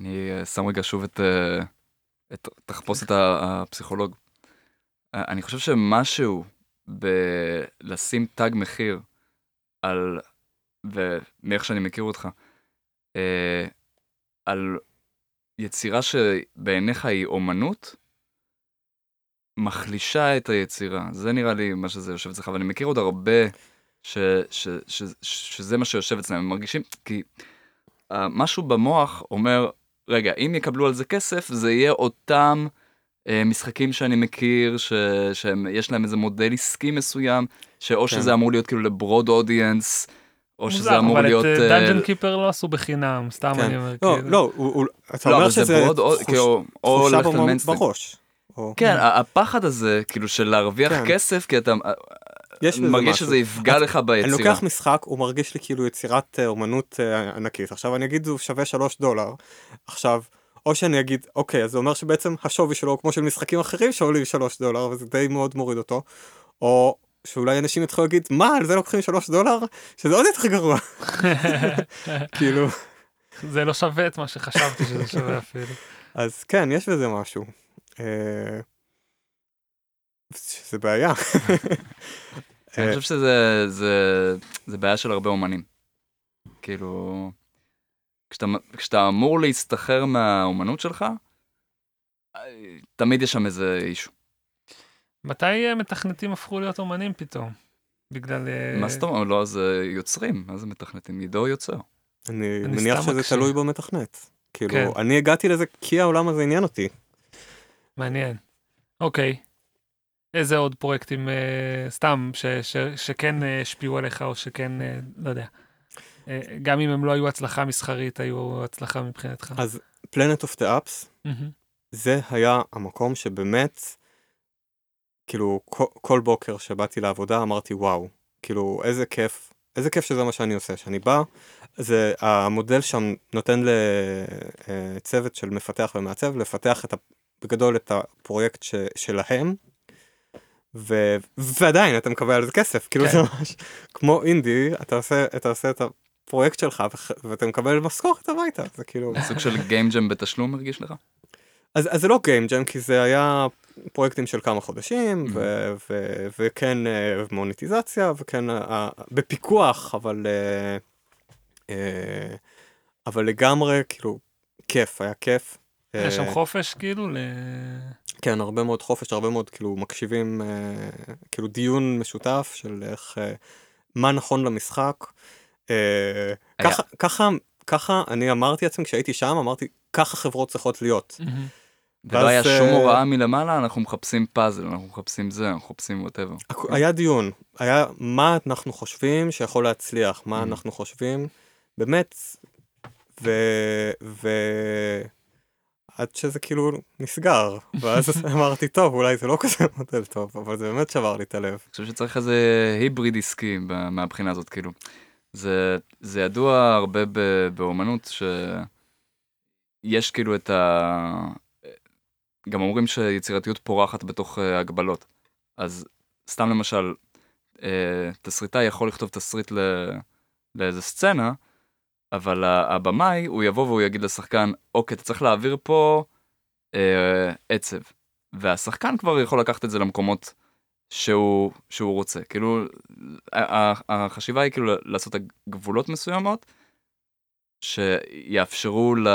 Speaker 1: אני שם רגע שוב את... את תחפושת הפסיכולוג. אני חושב שמשהו בלשים תג מחיר על, ומאיך שאני מכיר אותך, אה, על יצירה שבעיניך היא אומנות, מחלישה את היצירה. זה נראה לי מה שזה יושב אצלך, ואני מכיר עוד הרבה ש, ש, ש, ש, שזה מה שיושב אצלם, הם מרגישים, כי uh, משהו במוח אומר, רגע, אם יקבלו על זה כסף, זה יהיה אותם uh, משחקים שאני מכיר, ש, שיש להם איזה מודל עסקי מסוים, שאו כן. שזה אמור להיות כאילו ל broad audience, או
Speaker 2: מוזר,
Speaker 1: שזה אמור להיות...
Speaker 2: אבל את דאנג'ן uh, קיפר לא עשו בחינם, סתם
Speaker 3: כן.
Speaker 2: אני אומר.
Speaker 3: לא,
Speaker 2: כאילו.
Speaker 3: לא, הוא, הוא, אתה
Speaker 1: לא,
Speaker 3: אומר שזה
Speaker 1: broad, או,
Speaker 3: תחוש,
Speaker 1: כאילו, או
Speaker 3: תחושה
Speaker 1: למיינסטרים.
Speaker 3: ברוש. או-
Speaker 1: כן, הפחד הזה, כאילו של להרוויח
Speaker 3: כן.
Speaker 1: כסף, כי אתה
Speaker 3: יש בזה
Speaker 1: מרגיש
Speaker 3: משהו.
Speaker 1: שזה יפגע לך
Speaker 3: אני
Speaker 1: ביצירה.
Speaker 3: לוקח משחק, הוא מרגיש לי כאילו יצירת אה, אומנות אה, ענקית. עכשיו אני אגיד הוא שווה 3 דולר. עכשיו, או שאני אגיד, אוקיי, אז זה אומר שבעצם השווי שלו הוא כמו של משחקים אחרים שעולים 3 דולר, וזה די מאוד מוריד אותו. או שאולי אנשים יתחילו להגיד, מה, על זה לוקחים 3 דולר? שזה עוד יותר גרוע. כאילו,
Speaker 2: זה לא שווה את מה שחשבתי שזה שווה אפילו.
Speaker 3: אז כן, יש בזה משהו. אה, שזה בעיה.
Speaker 1: אני חושב שזה זה, זה בעיה של הרבה אומנים. כאילו, כשאתה, כשאתה אמור להסתחרר מהאומנות שלך, תמיד יש שם איזה אישו.
Speaker 2: מתי אה, מתכנתים הפכו להיות אומנים פתאום? בגלל... אה,
Speaker 1: מה זאת אומרת? לא, זה יוצרים, מה זה מתכנתים? עידו יוצר.
Speaker 3: אני
Speaker 2: אני
Speaker 3: מניח שזה
Speaker 2: מקשיב.
Speaker 3: תלוי במתכנת. כאילו,
Speaker 2: כן.
Speaker 3: אני הגעתי לזה כי העולם הזה עניין אותי.
Speaker 2: מעניין. אוקיי. איזה עוד פרויקטים, אה, סתם, ש, ש, שכן אה, השפיעו עליך, או שכן, אה, לא יודע. אה, גם אם הם לא היו הצלחה מסחרית, היו הצלחה מבחינתך.
Speaker 3: אז Planet of the Apps,
Speaker 2: מהמם.
Speaker 3: זה היה המקום שבאמת, כאילו, כל, כל בוקר שבאתי לעבודה אמרתי, וואו, כאילו, איזה כיף, איזה כיף שזה מה שאני עושה, שאני בא, זה, המודל שם נותן לצוות של מפתח ומעצב לפתח את, ה- בגדול את הפרויקט ש, שלהם, ו, ועדיין אתה מקבל על זה כסף, כאילו
Speaker 2: כן.
Speaker 3: זה ממש כמו אינדי, אתה עושה, אתה עושה את הפרויקט שלך וח- ואתה מקבל משכורת הביתה, זה כאילו...
Speaker 1: סוג של Game Jam בתשלום הרגיש לך?
Speaker 3: אז, אז זה לא גיים ג'ם, כי זה היה פרויקטים של כמה חודשים,
Speaker 1: Mhm.
Speaker 3: ו- ו- וכן אה, מוניטיזציה, וכן אה, בפיקוח, אבל, אה, אה, אבל לגמרי, כאילו, כיף, היה כיף.
Speaker 2: היה שם
Speaker 3: אה,
Speaker 2: חופש, כאילו, ל...
Speaker 3: כן, הרבה מאוד חופש, הרבה מאוד, כאילו, מקשיבים, אה, כאילו, דיון משותף של איך, אה, מה נכון למשחק. אה, ככה, ככה, ככה אני אמרתי לעצמי, כשהייתי שם, אמרתי, ככה חברות צריכות להיות.
Speaker 1: ולא היה שום
Speaker 3: אה,
Speaker 1: הוראה מלמעלה, אנחנו מחפשים פאזל, אנחנו מחפשים זה, אנחנו מחפשים ווטאבר.
Speaker 3: היה דיון, היה מה אנחנו חושבים שיכול להצליח, מה. אנחנו חושבים, באמת, ו... ו... עד שזה כאילו נסגר, ואז אמרתי, טוב, אולי זה לא כזה מודל טוב, אבל זה באמת שבר לי את הלב.
Speaker 1: אני חושב שצריך איזה היבריד עסקי מהבחינה הזאת, כאילו. זה, זה ידוע הרבה ב, באומנות, שיש כאילו את ה... גם אומרים שיצירתיות פורחת בתוך uh, הגבלות. אז סתם למשל, uh, תסריטאי יכול לכתוב תסריט ל, לאיזה סצנה, אבל הבמאי, הוא יבוא והוא יגיד לשחקן, אוקיי, אתה צריך להעביר פה uh, עצב. והשחקן כבר יכול לקחת את זה למקומות שהוא, שהוא רוצה. כאילו, החשיבה היא כאילו לעשות גבולות מסוימות שיאפשרו ל...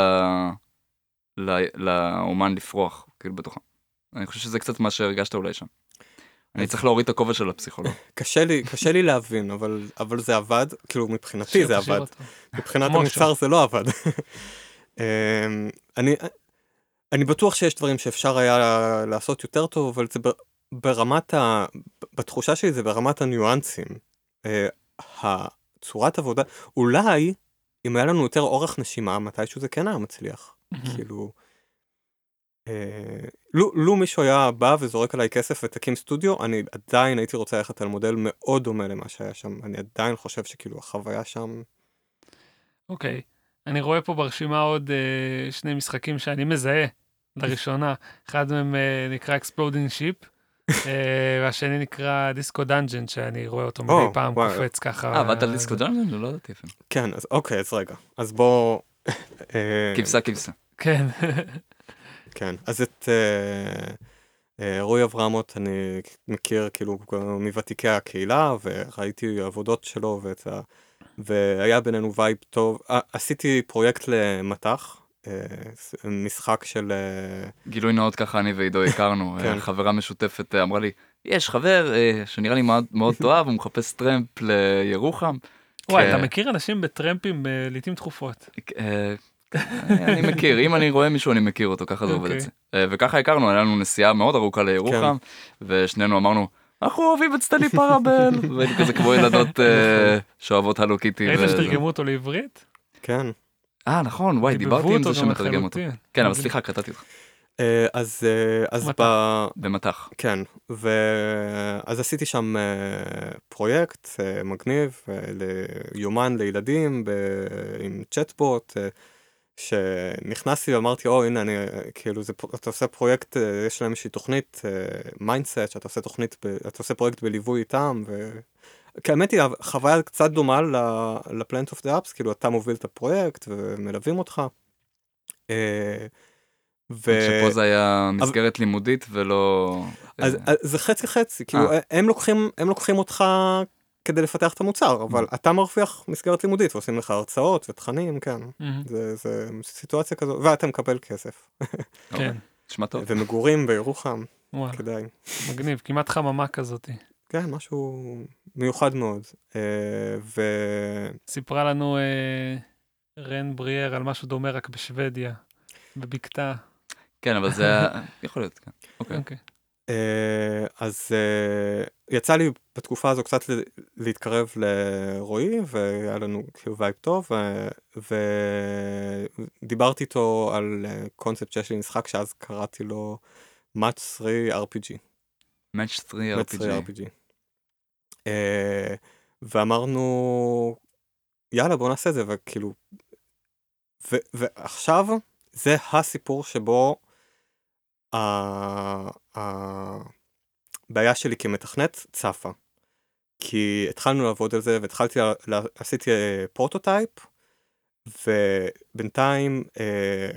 Speaker 1: לאומן לפרוח, כאילו, בתוכם. אני חושב שזה קצת מה שהרגשת אולי שם. אני צריך להוריד את הכובע של הפסיכולוג.
Speaker 3: קשה לי, קשה לי להבין, אבל, אבל זה עבד, כאילו מבחינתי זה עבד. מבחינת. המוצר זה לא עבד. אמ, אני, אני בטוח שיש דברים שאפשר היה לעשות יותר טוב, אבל זה ברמת ה... בתחושה שלי זה ברמת הניואנסים. אה, הצורת עבודה, אולי אם היה לנו יותר אורך נשימה, מתישהו זה כן היה מצליח. כאילו... אה, לו, לו מישהו היה בא וזורק עליי כסף ותקים סטודיו, אני עדיין הייתי רוצה ללכת על מודל מאוד דומה למה שהיה שם. אני עדיין חושב שכאילו החוויה שם...
Speaker 2: אוקיי. אני רואה פה ברשימה עוד אה, שני משחקים שאני מזהה לראשונה. אחד מהם אה, נקרא Exploding Ship, והשני נקרא דיסקו דאנג'ן, שאני רואה אותו מדי פעם. קופץ ככה.
Speaker 1: אה, עבדת על דיסקו דאנג'ן? לא ידעתי אפילו.
Speaker 3: כן, אז אוקיי, אז רגע. אז בוא...
Speaker 1: כבשה כבשה.
Speaker 2: כן.
Speaker 3: כן, אז את אה, אה, רועי אברמות אני מכיר כאילו מוותיקי הקהילה, וראיתי עבודות שלו ואת ה... והיה בינינו וייב טוב. אה, עשיתי פרויקט למטח, אה, משחק של... אה,
Speaker 1: גילוי נאות ככה אני ועידו הכרנו,
Speaker 3: כן.
Speaker 1: חברה משותפת אה, אמרה לי, יש חבר אה, שנראה לי מאוד מאוד תאהב, הוא מחפש טרמפ לירוחם.
Speaker 2: וואי. אתה מכיר אנשים בטרמפים לעיתים תכופות.
Speaker 1: אה, אני מכיר, אם אני רואה מישהו אני מכיר אותו, ככה זה עובד
Speaker 2: אוקיי.
Speaker 1: אצלי. אה, וככה הכרנו, היה לנו נסיעה מאוד ארוכה לירוחם, ושנינו אמרנו, אנחנו אוהבים את סטלי פרבל, והיינו כזה כמו ילדות אה, שאוהבות הלו קיטי.
Speaker 2: ראית
Speaker 1: וזה.
Speaker 2: שתרגמו אותו לעברית?
Speaker 3: כן.
Speaker 1: אה נכון, וואי, דיברתי עם זה
Speaker 2: גם
Speaker 1: שמתרגם אותו. כן, אבל סליחה, קטעתי אותך.
Speaker 3: אה, אז אה, אז. ב...
Speaker 1: במטח.
Speaker 3: כן, ו... אז עשיתי שם אה, פרויקט אה, מגניב, אה, ליומן לילדים ב... עם צ'טבוט, אה, שנכנסתי ואמרתי, או הנה, אני, אה, כאילו, זה, אתה עושה פרויקט, אה, יש להם איזושהי תוכנית, Mindset, שאתה עושה תוכנית, ב... אתה עושה פרויקט בליווי איתם, ו... כי האמת היא, החוויה קצת דומה לפלנט אוף דה אפס, כאילו, אתה מוביל את הפרויקט ומלווים אותך. אה, ו...
Speaker 1: שפה זה היה מסגרת לימודית ולא...
Speaker 3: אז,
Speaker 1: אה,
Speaker 3: אז זה חצי חצי, כאילו
Speaker 1: אה.
Speaker 3: הם לוקחים, הם לוקחים אותך כדי לפתח את המוצר, אבל אתה מרוויח מסגרת לימודית ועושים לך הרצאות ותכנים, כן,
Speaker 2: מהמם.
Speaker 3: זה, זה סיטואציה כזו, ואתה מקבל כסף,
Speaker 2: כן.
Speaker 1: נשמע טוב.
Speaker 3: ומגורים בירוחם,
Speaker 2: וואלה,
Speaker 3: כדאי.
Speaker 2: מגניב, כמעט חממה כזאתי.
Speaker 3: כן, משהו מיוחד מאוד. אה, ו...
Speaker 2: סיפרה לנו אה, רן בריאר על משהו דומה רק בשוודיה, בבקתה.
Speaker 1: כן, אבל זה. יכול להיות, כן. אוקיי.
Speaker 3: אה, אז אה, יצא לי בתקופה הזו קצת להתקרב לרועי והיה לנו כאילו וייב טוב ו- ודיברתי איתו על אה, קונספט שיש לי משחק שאז קראתי לו Match 3 RPG.
Speaker 1: Match 3
Speaker 3: Match 3
Speaker 1: RPG.
Speaker 3: אה, ואמרנו יאללה בוא נעשה את זה וכאילו ועכשיו זה הסיפור שבו הבעיה שלי כמתכנת צפה. כי התחלנו לעבוד על זה והתחלתי, עשיתי אה, פרוטוטייפ ובינתיים אה,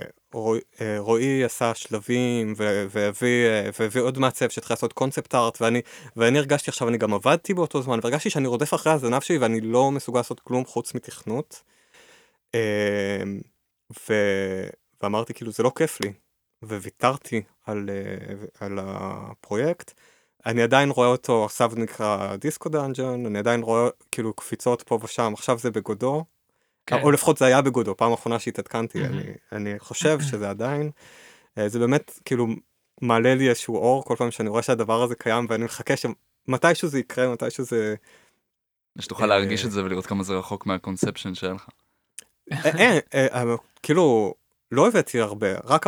Speaker 3: רועי, אה, עשה שלבים והביא עוד מעצב שהתחיל לעשות concept art ואני ואני הרגשתי עכשיו אני גם עבדתי באותו זמן והרגשתי שאני רודף אחרי הזנב שלי ואני לא מסוגל לעשות כלום חוץ מתכנות. ו... ואמרתי כאילו זה לא כיף לי וויתרתי על, אה, על הפרויקט. אני עדיין רואה אותו עכשיו נקרא דיסקו דאנג'ן אני עדיין רואה כאילו קפיצות פה ושם עכשיו זה ב Godot
Speaker 2: כן.
Speaker 3: או לפחות זה היה ב Godot פעם אחרונה שהתעדכנתי. אני, אני חושב שזה עדיין אה, זה באמת כאילו מעלה לי איזשהו אור כל פעם שאני רואה שהדבר הזה קיים ואני מחכה שמתישהו זה יקרה מתישהו זה
Speaker 1: שתוכל להרגיש את זה ולראות כמה זה רחוק מה conception שהיה לך.
Speaker 3: אה, אה, אה, אה, כאילו לא הבאתי הרבה רק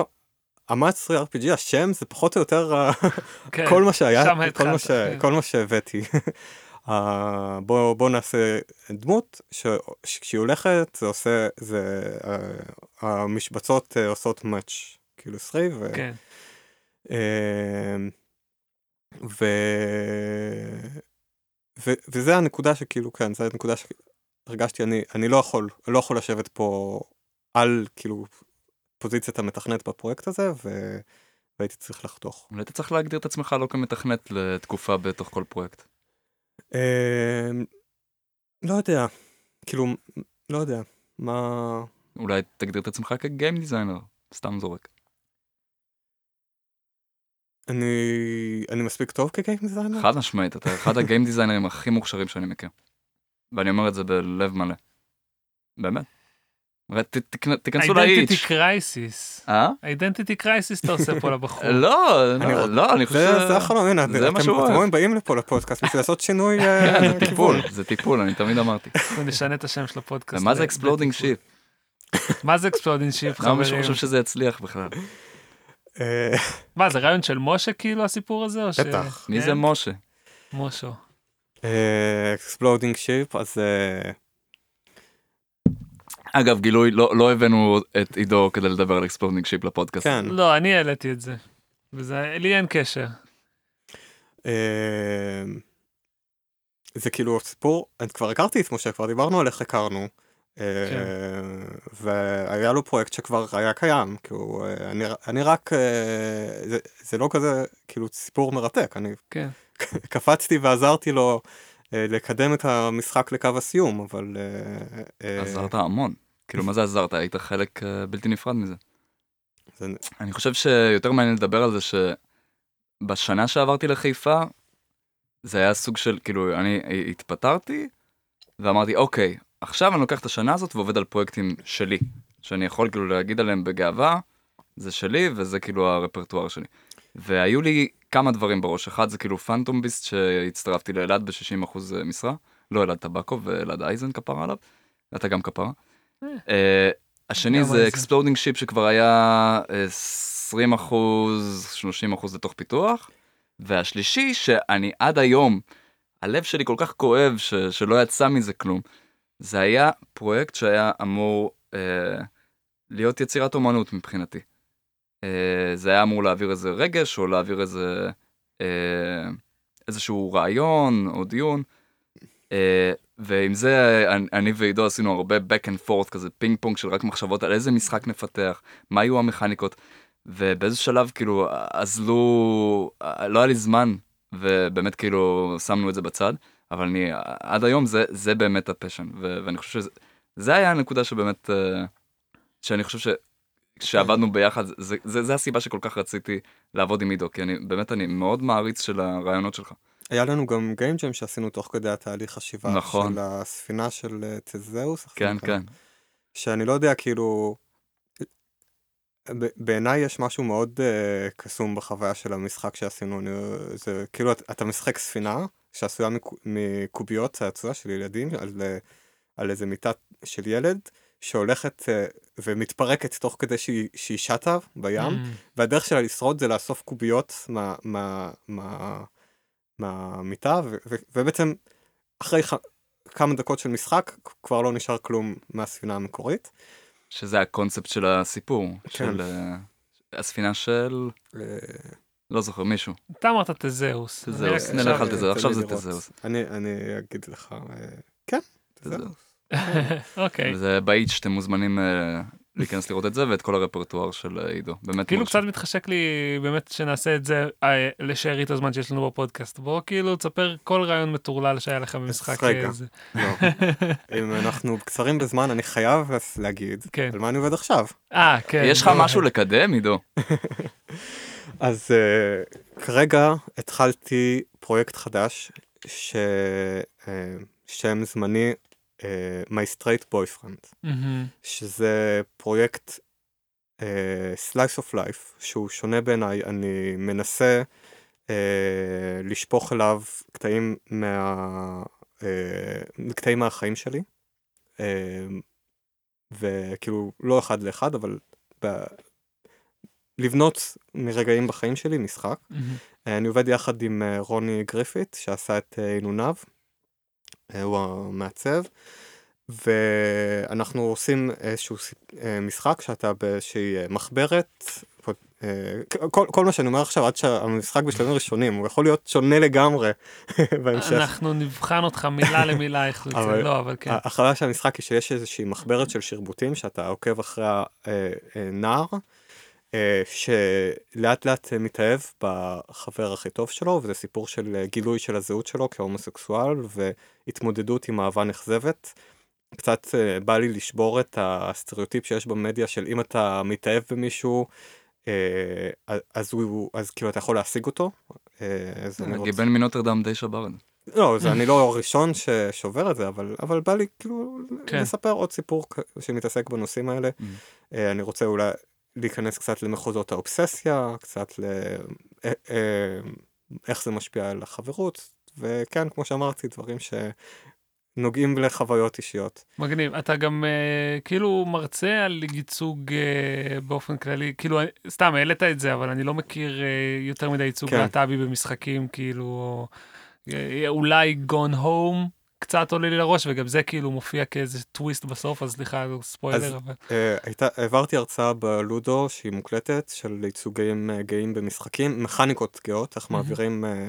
Speaker 3: 3 RPG השם זה פחות או יותר
Speaker 2: כן.
Speaker 3: כל מה שהיה
Speaker 2: שם
Speaker 3: כל מה,
Speaker 2: התחלת,
Speaker 3: ש...
Speaker 2: כן.
Speaker 3: כל מה שהבאתי. בוא בוא נעשה דמות ש- שכשהיא הולכת זה עושה זה המשבצות אה, עושות מאץ' כאילו סרי ו...
Speaker 2: כן.
Speaker 3: אמ, ו... ו... וזה הנקודה שכאילו כן זה הנקודה שהרגשתי אני אני לא יכול לא יכול לשבת פה על כאילו פוזיציית המתכנת בפרויקט הזה ו... והייתי צריך לחתוך.
Speaker 1: אולי אתה צריך להגדיר את עצמך לא כמתכנת לתקופה בתוך כל פרויקט.
Speaker 3: אמ, לא יודע כאילו לא יודע מה
Speaker 1: אולי תגדיר את עצמך כ game designer, סתם זורק.
Speaker 3: אני אני מספיק טוב כ game designer?
Speaker 1: חד משמעית, אתה אחד ה game designerים הכי מוכשרים שאני מכיר. ואני אומר את זה בלב מלא. באמת. תיכנסו
Speaker 2: אידנטיטי
Speaker 1: ל
Speaker 2: itch. crisis.
Speaker 1: אה?
Speaker 2: identity crisis אתה עושה פה לבחור.
Speaker 1: לא,
Speaker 3: אני
Speaker 1: לא, לא, אני חושב
Speaker 3: זה זה החלום, הנה,
Speaker 1: זה
Speaker 3: אתם
Speaker 1: מה שהוא
Speaker 3: אתם באים לפה לפודקאסט בשביל לעשות שינוי אה,
Speaker 1: כן, זה טיפול. זה טיפול, אני תמיד אמרתי.
Speaker 2: אנחנו נשנה את השם של הפודקאסט.
Speaker 1: ומה זה
Speaker 2: Exploding.
Speaker 1: Ship?
Speaker 2: מה זה Exploding Ship
Speaker 1: למה מישהו
Speaker 2: חברים?
Speaker 1: חושב שזה יצליח בכלל?
Speaker 3: אה,
Speaker 2: מה זה רעיון של משה כאילו הסיפור הזה?
Speaker 3: בטח.
Speaker 1: מי
Speaker 2: כן?
Speaker 1: זה משה?
Speaker 2: מושו.
Speaker 3: Exploding Ship, אז אה,
Speaker 1: אגב, גילוי, לא לא הבאנו את עידו כדי לדבר על Exploding Ship לפודקאסט.
Speaker 3: כן.
Speaker 2: לא, אני העליתי את זה. וזה, לי אין קשר.
Speaker 3: אה, זה כאילו סיפור, אני כבר הכרתי את משה, כבר דיברנו על איך הכרנו.
Speaker 2: כן.
Speaker 3: והיה לו פרויקט שכבר היה קיים, כי הוא, אה, אני, אני רק, אה, זה, זה לא כזה, כאילו סיפור מרתק, אני
Speaker 2: כן.
Speaker 3: קפצתי ועזרתי לו אה, לקדם את המשחק לקו הסיום, אבל...
Speaker 1: עזרת המון. כאילו, מה זה עזרת? היית חלק אה, בלתי נפרד מזה.
Speaker 3: זה-
Speaker 1: אני חושב שיותר מעניין לדבר על זה שבשנה שעברתי לחיפה, זה היה סוג של, כאילו, אני התפטרתי, ואמרתי, אוקיי, עכשיו אני לוקח את השנה הזאת ועובד על פרויקטים שלי, שאני יכול כאילו להגיד עליהם בגאווה, זה שלי וזה כאילו הרפרטואר שלי. והיו לי כמה דברים בראש, אחד זה כאילו Phantom Beast שהצטרפתי לאלעד ב-60% משרה, לא אלעד טבקו ואלעד אייזן כפרה עליו, אתה גם כפרה.
Speaker 2: אה.
Speaker 1: אה, השני זה. Exploding Ship שכבר היה אה, 20 אחוז, 30 אחוז לתוך פיתוח, והשלישי שאני עד היום, הלב שלי כל כך כואב ש, שלא יצא מזה כלום, זה היה פרויקט שהיה אמור אה, להיות יצירת אומנות מבחינתי. אה, זה היה אמור להעביר איזה רגש או להעביר איזה אה, איזשהו רעיון או דיון. אה, ועם זה אני, ועידו עשינו הרבה back and forth כזה פינג פונג של רק מחשבות על איזה משחק נפתח, מה יהיו המכניקות. ובאיזה שלב כאילו אזלו, לא היה לי זמן ובאמת כאילו שמנו את זה בצד, אבל אני עד היום זה, זה באמת ה passion ו- ואני חושב שזה זה היה הנקודה שבאמת, אה, שאני חושב ש... כשעבדנו ביחד, זה, זה, זה הסיבה שכל כך רציתי לעבוד עם עידו, כי אני באמת אני מאוד מעריץ של הרעיונות שלך.
Speaker 3: היה לנו גם גיים ג'ם שעשינו תוך כדי התהליך חשיבה
Speaker 1: נכון.
Speaker 3: של הספינה של אה, תזהוס.
Speaker 1: כן? כן.
Speaker 3: שאני לא יודע, כאילו... בעיניי יש משהו מאוד uh, קסום בחוויה של המשחק שעשינו, אני, זה כאילו את- אתה משחק ספינה שעשויה מקו- מקוביות צעצוע של ילדים על, אה, על איזה מיטה של ילד שהולכת uh, ומתפרקת תוך כדי שהיא, שהיא שטה בים,
Speaker 2: Mm.
Speaker 3: והדרך שלה לשרוד זה לאסוף קוביות מה, מה, מה, מהמיטה, ו, ו, ובעצם אחרי ח, כמה דקות של משחק כבר לא נשאר כלום מהספינה המקורית.
Speaker 1: שזה הקונספט של הסיפור,
Speaker 3: כן.
Speaker 1: של אה, הספינה של,
Speaker 3: אה,
Speaker 1: לא זוכר, מישהו.
Speaker 2: אתה אמרת תזהוס.
Speaker 1: תזהוס, נלך על תזהוס, עכשיו זה. תזהוס.
Speaker 3: אני, אני אגיד לך, אה, כן, תזהוס.
Speaker 2: אוקיי.
Speaker 1: וזה באיץ' שאתם מוזמנים אה, להיכנס לראות את זה ואת כל הרפרטואר של אה, עידו. באמת
Speaker 2: כאילו. קצת מתחשק לי באמת שנעשה את זה אה, לשארית הזמן שיש לנו בפודקאסט. בוא כאילו תספר כל רעיון מטורלל שהיה לך במשחק.
Speaker 3: רגע.
Speaker 2: אה.
Speaker 3: לא. אם אנחנו קצרים בזמן, אני חייב להגיד
Speaker 2: כן.
Speaker 3: על מה אני עובד עכשיו.
Speaker 2: אה, כן.
Speaker 1: יש לך משהו לקדם, עידו?
Speaker 3: אז uh, כרגע התחלתי פרויקט חדש ששם זמני My Straight Boyfriend,
Speaker 2: מהמם.
Speaker 3: שזה פרויקט uh, Slice of Life, שהוא שונה בעיניי, אני מנסה uh, לשפוך אליו קטעים מה... uh, קטעים מהחיים שלי, uh, וכאילו לא אחד לאחד, אבל ב... לבנות מרגעים בחיים שלי משחק. אה, אני עובד יחד עם אה, רוני גריפית, שעשה את אה, עינוניו, אה, הוא המעצב, ואנחנו עושים איזשהו אה, משחק שאתה באיזושהי אה, מחברת, אה, כל, כל מה שאני אומר עכשיו, עד שהמשחק בשלבים ראשונים, הוא יכול להיות שונה לגמרי בהמשך.
Speaker 2: אנחנו נבחן אותך מילה למילה איך זה.
Speaker 3: אבל-
Speaker 2: לא, אבל כן.
Speaker 3: החוויה של המשחק היא שיש איזושהי מחברת של שרבוטים שאתה עוקב אחרי הנער, אה, שלאט לאט אה, מתאהב בחבר הכי טוב שלו, וזה סיפור של אה, גילוי של הזהות שלו כהומוסקסואל, והתמודדות עם אהבה נכזבת. קצת אה, בא לי לשבור את הסטריאוטיפ שיש במדיה של אם אתה מתאהב במישהו, אה, אז הוא, אז כאילו אתה יכול להשיג אותו. אה,
Speaker 1: גיבן מנוטרדם די שבר את זה.
Speaker 3: לא, זה אני לא הראשון ששובר את זה, אבל, אבל בא לי כאילו
Speaker 2: כן.
Speaker 3: לספר עוד סיפור שמתעסק בנושאים האלה.
Speaker 1: Mm.
Speaker 3: אה, אני רוצה אולי להיכנס קצת למחוזות האובססיה, קצת ל... אה, אה, איך זה משפיע על החברות, וכן, כמו שאמרתי, דברים שנוגעים לחוויות אישיות.
Speaker 2: מגניב. אתה גם אה, כאילו מרצה על ייצוג אה, באופן כללי, כאילו, אה, סתם העלית את זה, אבל אני לא מכיר אה, יותר מדי ייצוג
Speaker 3: כן.
Speaker 2: להט"בי במשחקים, כאילו, אה, אולי Gone Home קצת עולה לי לראש, וגם זה כאילו מופיע כאיזה טוויסט בסוף, אז סליחה, ספוילר,
Speaker 3: אז-
Speaker 2: אבל...
Speaker 3: אה, הייתה, העברתי הרצאה בלודו שהיא מוקלטת של ייצוגים אה, גאים במשחקים, מכניקות גאות, איך
Speaker 2: מהמם.
Speaker 3: מעבירים אה,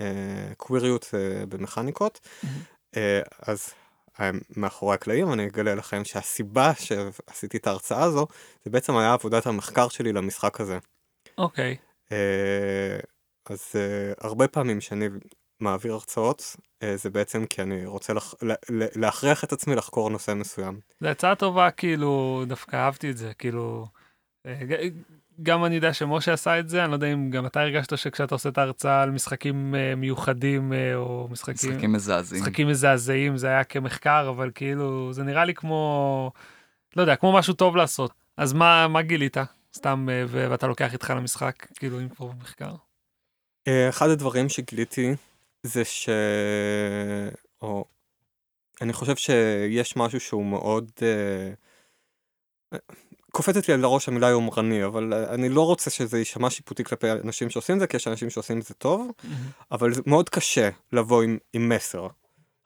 Speaker 3: אה, קוויריות אה, במכניקות.
Speaker 2: מהמם.
Speaker 3: אה, אז אה, מאחורי הקלעים אני אגלה לכם שהסיבה שעשיתי את ההרצאה הזו, זה בעצם היה עבודת המחקר שלי למשחק הזה.
Speaker 2: אוקיי,
Speaker 3: אה, אז אה, הרבה פעמים שאני מעביר הרצאות, אה, זה בעצם כי אני רוצה לח- לה- לה- להכריח את עצמי לחקור נושא מסוים.
Speaker 2: זו הצעה טובה, כאילו, דווקא אהבתי את זה, כאילו... אה, גם אני יודע שמשה עשה את זה, אני לא יודע אם גם אתה הרגשת שכשאתה עושה את ההרצאה על משחקים אה, מיוחדים, או משחקים...
Speaker 1: משחקים מזעזעים.
Speaker 2: משחקים מזעזעים, זה היה כמחקר, אבל כאילו, זה נראה לי כמו, לא יודע, כמו משהו טוב לעשות. אז מה, מה גילית? סתם, ואתה לוקח איתך למשחק, כאילו, אם כבר במחקר.
Speaker 3: אחד הדברים שגיליתי זה ש... או... אני חושב שיש משהו שהוא מאוד... אה, קופצת לי על הראש המילה יומרני, אבל אני לא רוצה שזה יישמע שיפוטי כלפי אנשים שעושים את זה, כי יש אנשים שעושים את זה טוב, אבל זה מאוד קשה לבוא עם, עם מסר.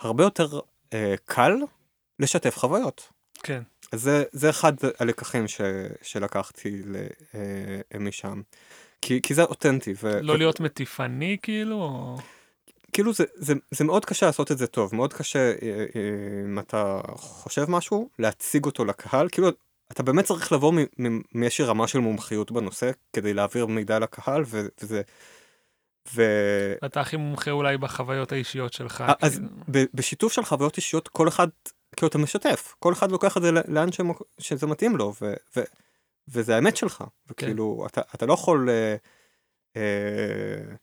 Speaker 3: הרבה יותר אה, קל לשתף חוויות.
Speaker 2: כן.
Speaker 3: אז זה, זה אחד הלקחים ש, שלקחתי ל, אה, משם. כי, כי זה אותנטי. ו,
Speaker 2: לא
Speaker 3: ו-
Speaker 2: להיות מטיפני, כאילו, או...
Speaker 3: כאילו זה, זה, זה מאוד קשה לעשות את זה טוב, מאוד קשה אה, אה, אם אתה חושב משהו, להציג אותו לקהל, כאילו אתה באמת צריך לבוא מאיזושהי רמה של מומחיות בנושא כדי להעביר מידע לקהל, וזה... ו...
Speaker 2: אתה הכי מומחה אולי בחוויות האישיות שלך.
Speaker 3: אז
Speaker 2: כאילו.
Speaker 3: ב- בשיתוף של חוויות אישיות, כל אחד, כאילו אתה משתף, כל אחד לוקח את זה לאן שמ- שזה מתאים לו, ו- ו- וזה האמת שלך, וכאילו, אתה, אתה לא יכול, אה, אה,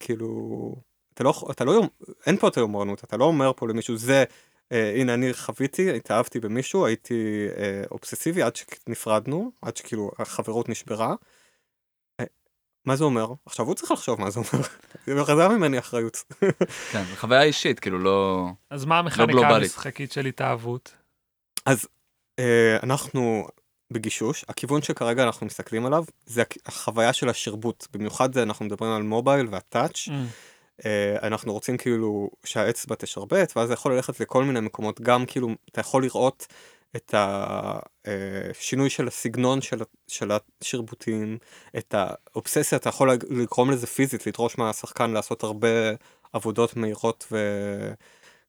Speaker 3: כאילו, אתה לא, אתה לא, יום- אין פה את היומרנות, אתה לא אומר פה למישהו, זה, אה, הנה אני חוויתי, התאהבתי במישהו, הייתי אה, אובססיבי עד שנפרדנו, עד שכאילו החברות נשברה. אה, מה זה אומר? עכשיו הוא צריך לחשוב מה זה אומר. זה חזר ממני אחריות.
Speaker 1: כן, זו חוויה אישית, כאילו לא...
Speaker 2: אז מה המכניקה
Speaker 1: גלובלית.
Speaker 2: המשחקית של התאהבות?
Speaker 3: אז אה, אנחנו בגישוש, הכיוון שכרגע אנחנו מסתכלים עליו זה החוויה של השרבוט, במיוחד זה אנחנו מדברים על מובייל והטאץ',
Speaker 2: Mm,
Speaker 3: אנחנו רוצים כאילו שהאצבע תשרבט, ואז זה יכול ללכת לכל מיני מקומות, גם כאילו אתה יכול לראות את השינוי של הסגנון של, של השרבוטים, את האובססיה, אתה יכול לג- לגרום לזה פיזית, לדרוש מהשחקן לעשות הרבה עבודות מהירות ו...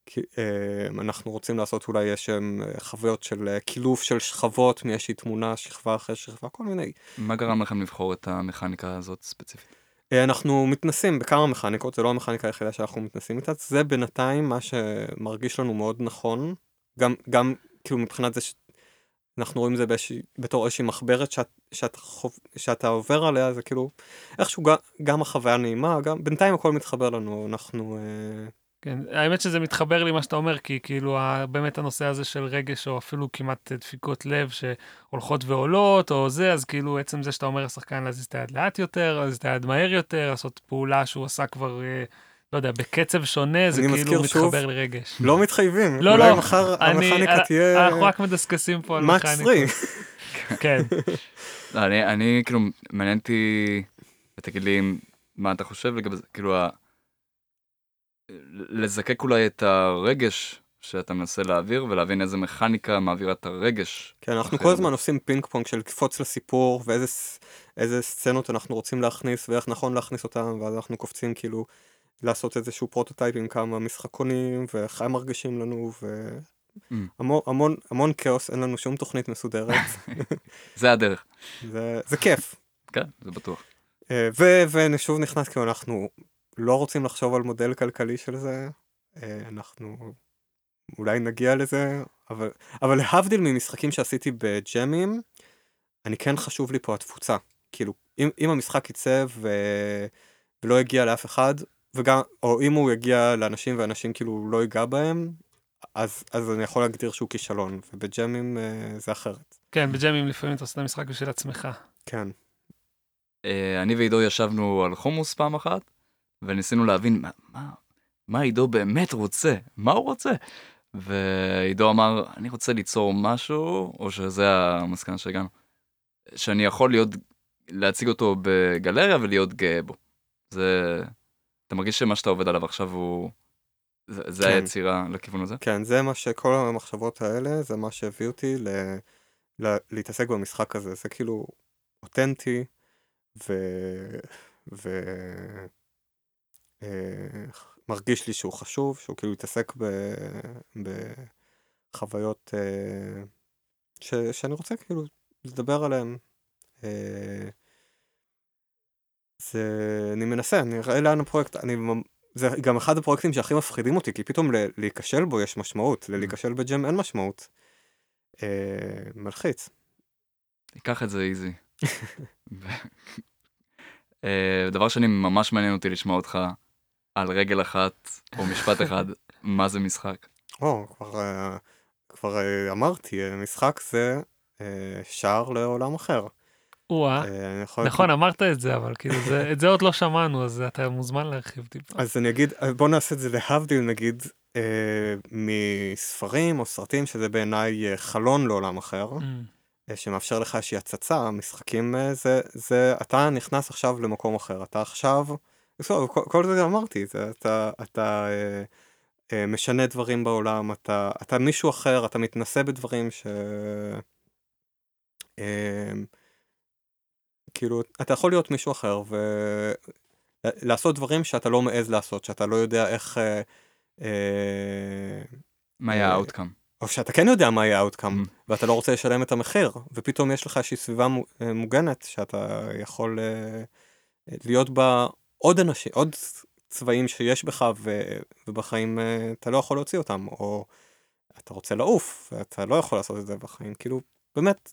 Speaker 3: כי, אה, רוצים לעשות אולי יש שם אה, חוויות של אה, קילוף של שכבות מאיזושהי תמונה, שכבה אחרי שכבה, כל מיני.
Speaker 1: מה גרם לכם לבחור את המכניקה הזאת ספציפית?
Speaker 3: אה, אנחנו מתנסים בכמה מכניקות, זה לא המכניקה היחידה שאנחנו מתנסים איתה, זה בינתיים מה שמרגיש לנו מאוד נכון, גם, גם כאילו מבחינת זה שאנחנו רואים את זה באיזושהי, בתור איזושהי מחברת שאת, שאת, חוב, שאתה עובר עליה, זה כאילו איכשהו גם, גם החוויה נעימה, גם בינתיים הכל מתחבר לנו, אנחנו... אה,
Speaker 2: כן, האמת שזה מתחבר לי מה שאתה אומר, כי כאילו באמת הנושא הזה של רגש, או אפילו כמעט דפיקות לב שהולכות ועולות, או זה, אז כאילו עצם זה שאתה אומר לשחקן להזיז את היד לאט יותר, להזיז את היד מהר יותר, לעשות פעולה שהוא עשה כבר, אה, לא יודע, בקצב שונה, זה כאילו
Speaker 3: מזכיר שוב,
Speaker 2: מתחבר לרגש.
Speaker 3: לא מתחייבים,
Speaker 2: לא,
Speaker 3: אולי
Speaker 2: לא,
Speaker 3: מחר
Speaker 2: אני-
Speaker 3: המכניקה תהיה
Speaker 2: אנחנו רק מדסקסים פה על.
Speaker 3: 3.
Speaker 2: כן,
Speaker 1: לא, אני, אני כאילו, מעניין אותי, ותגיד לי מה אתה חושב לגבי זה, כאילו. לזקק אולי את הרגש שאתה מנסה להעביר, ולהבין איזה מכניקה מעבירה את הרגש.
Speaker 3: כן, אנחנו
Speaker 1: אחר
Speaker 3: כל. הזמן עושים פינג פונג של לקפוץ לסיפור, ואיזה סצנות אנחנו רוצים להכניס, ואיך נכון להכניס אותם, ואז אנחנו קופצים כאילו לעשות איזשהו פרוטוטייפ עם כמה משחקונים, ואיך הם מרגישים לנו,
Speaker 1: אממ.
Speaker 3: והמון המון, המון כאוס, אין לנו שום תוכנית מסודרת,
Speaker 1: זה הדרך.
Speaker 3: זה, זה כיף.
Speaker 1: כן, זה בטוח.
Speaker 3: אה, ו- ושוב נכנס כאילו אנחנו לא רוצים לחשוב על מודל כלכלי של זה, אה, אנחנו אולי נגיע לזה, אבל, אבל להבדיל ממשחקים שעשיתי בג'מים, אני כן, חשוב לי פה התפוצה. כאילו, אם, אם המשחק יצא ו... ולא יגיע לאף אחד, וגם, או אם הוא יגיע לאנשים ואנשים כאילו לא ייגע בהם, אז, אז אני יכול להגדיר שהוא כישלון, ובג'מים אה, זה אחרת.
Speaker 2: כן, בג'אמים לפעמים אתה עושה את המשחק בשביל עצמך.
Speaker 3: כן.
Speaker 1: אה, אני ועידו ישבנו על חומוס פעם אחת, וניסינו להבין מה, מה, מה עידו באמת רוצה, מה הוא רוצה. ועידו אמר, אני רוצה ליצור משהו, או שזה המסקנה שהגענו, שאני יכול להיות, להציג אותו בגלריה ולהיות גאה בו. זה, אתה מרגיש שמה שאתה עובד עליו עכשיו הוא, זה, זה
Speaker 3: כן.
Speaker 1: היצירה לכיוון הזה?
Speaker 3: כן, זה מה שכל המחשבות האלה, זה מה שהביא אותי ל... ל... להתעסק במשחק הזה. זה כאילו אותנטי, ו... ו... אה, מרגיש לי שהוא חשוב, שהוא כאילו התעסק ב... בחוויות אה, ש... שאני רוצה כאילו לדבר עליהן. אה, זה... אני מנסה, אני אראה לאן הפרויקט, אני... זה גם אחד הפרויקטים שהכי מפחידים אותי, כי פתאום ל- להיכשל בו יש משמעות, ללהיכשל בג'ם אין משמעות. אה, מלחיץ.
Speaker 1: תיקח את זה איזי. דבר שני, ממש מעניין אותי לשמוע אותך על רגל אחת או משפט אחד, מה זה משחק.
Speaker 3: או, כבר, אה, כבר אה, אמרתי, אה, משחק זה שער לעולם אחר.
Speaker 2: או-אה.
Speaker 3: אה,
Speaker 2: נכון, אמרת את זה, אבל כאילו, זה- את זה עוד לא שמענו, אז אתה מוזמן להרחיב טיפה.
Speaker 3: אז אני אגיד, בוא נעשה את זה להבדיל נגיד אה, מספרים או סרטים שזה בעיניי חלון לעולם אחר. אה, שמאפשר לך איזושהי הצצה, משחקים זה, זה, אתה נכנס עכשיו למקום אחר, אתה עכשיו, בסדר, כל, זה אמרתי, זה, אתה, אתה אה, אה, משנה דברים בעולם, אתה, אתה מישהו אחר, אתה מתנסה בדברים ש... אה, כאילו, אתה יכול להיות מישהו אחר ולעשות דברים שאתה לא מעז לעשות, שאתה לא יודע איך...
Speaker 1: מה היה
Speaker 3: אה,
Speaker 1: האוטקאם?
Speaker 3: או שאתה כן יודע מה יהיה האוטקאם,
Speaker 1: Mm.
Speaker 3: ואתה לא רוצה לשלם את המחיר, ופתאום יש לך איזושהי סביבה מו- מוגנת, שאתה יכול להיות בה עוד אנשים, עוד צבעים שיש בך, ו- ובחיים אה, אתה לא יכול להוציא אותם, או אתה רוצה לעוף, ואתה לא יכול לעשות את זה בחיים, כאילו, באמת.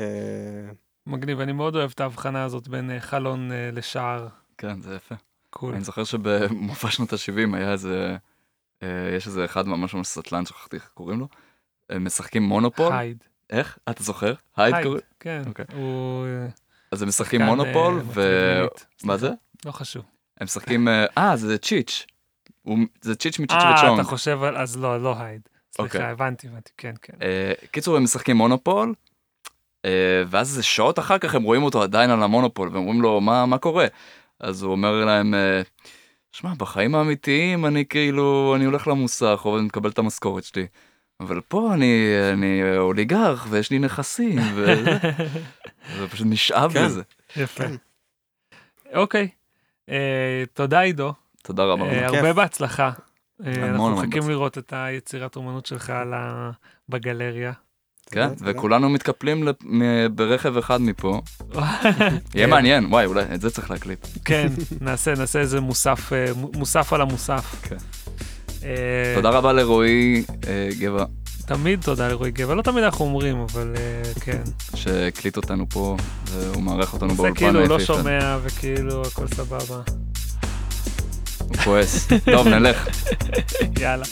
Speaker 3: אה,
Speaker 2: מגניב, אני מאוד אוהב את ההבחנה הזאת בין אה, חלון לשער.
Speaker 1: כן, זה יפה.
Speaker 2: קול.
Speaker 1: אני זוכר שבמופע שנות ה-70 היה איזה, יש איזה אחד ממש ממש סטלן, שכחתי איך קוראים לו, משחקים מונופול.
Speaker 2: הייד.
Speaker 1: איך? אתה זוכר? הייד קוראים?
Speaker 2: כן.
Speaker 1: אוקיי.
Speaker 2: הוא... אה,
Speaker 1: אז הם משחקים מונופול,
Speaker 2: אה,
Speaker 1: ו... מה זה?
Speaker 2: לא חשוב.
Speaker 1: הם משחקים, אה, אה, זה צ'יץ'. זה צ'יץ' מצ'יץ'
Speaker 2: אה,
Speaker 1: וצ'ונג.
Speaker 2: אתה חושב על... אז לא, לא הייד.
Speaker 1: אוקיי.
Speaker 2: סליחה, הבנתי, הבנתי, כן, כן.
Speaker 1: אה, קיצור, הם משחקים מונופול, אה, ואז איזה שעות אחר כך הם רואים אותו עדיין על המונופול, ואומרים לו, מה, קורה? אז הוא אומר להם, אה, שמע, בחיים האמיתיים אני כאילו, אני הולך למוסך, או מקבל את המשכורת שלי. אבל פה אני, אני אוליגרך, ויש לי נכסים, וזה, ופשוט נשאב
Speaker 3: כן.
Speaker 1: לזה.
Speaker 2: יפה.
Speaker 3: כן.
Speaker 2: אוקיי. אה, תודה עידו.
Speaker 1: תודה רבה.
Speaker 3: בכיף.
Speaker 2: הרבה בהצלחה.
Speaker 1: המון
Speaker 2: אנחנו מחכים. לראות את היצירת אומנות שלך על ה- בגלריה.
Speaker 1: כן,
Speaker 3: תודה, תודה.
Speaker 1: וכולנו מתקפלים ברכב אחד מפה. יהיה מעניין, וואי, אולי את זה צריך להקליט.
Speaker 2: כן, נעשה, נעשה איזה מוסף, מו- מוסף על המוסף.
Speaker 1: כן.
Speaker 2: אה,
Speaker 1: תודה רבה לרועי אה, גבע,
Speaker 2: תמיד תודה לרועי גבע, לא תמיד אנחנו אומרים, אבל אה, כן.
Speaker 1: שהקליט אותנו פה, והוא מארח אותנו
Speaker 2: זה
Speaker 1: באולפן
Speaker 2: כאילו הוא לא. שומע וכאילו הכל סבבה.
Speaker 1: הוא כועס. טוב, נלך.
Speaker 2: יאללה.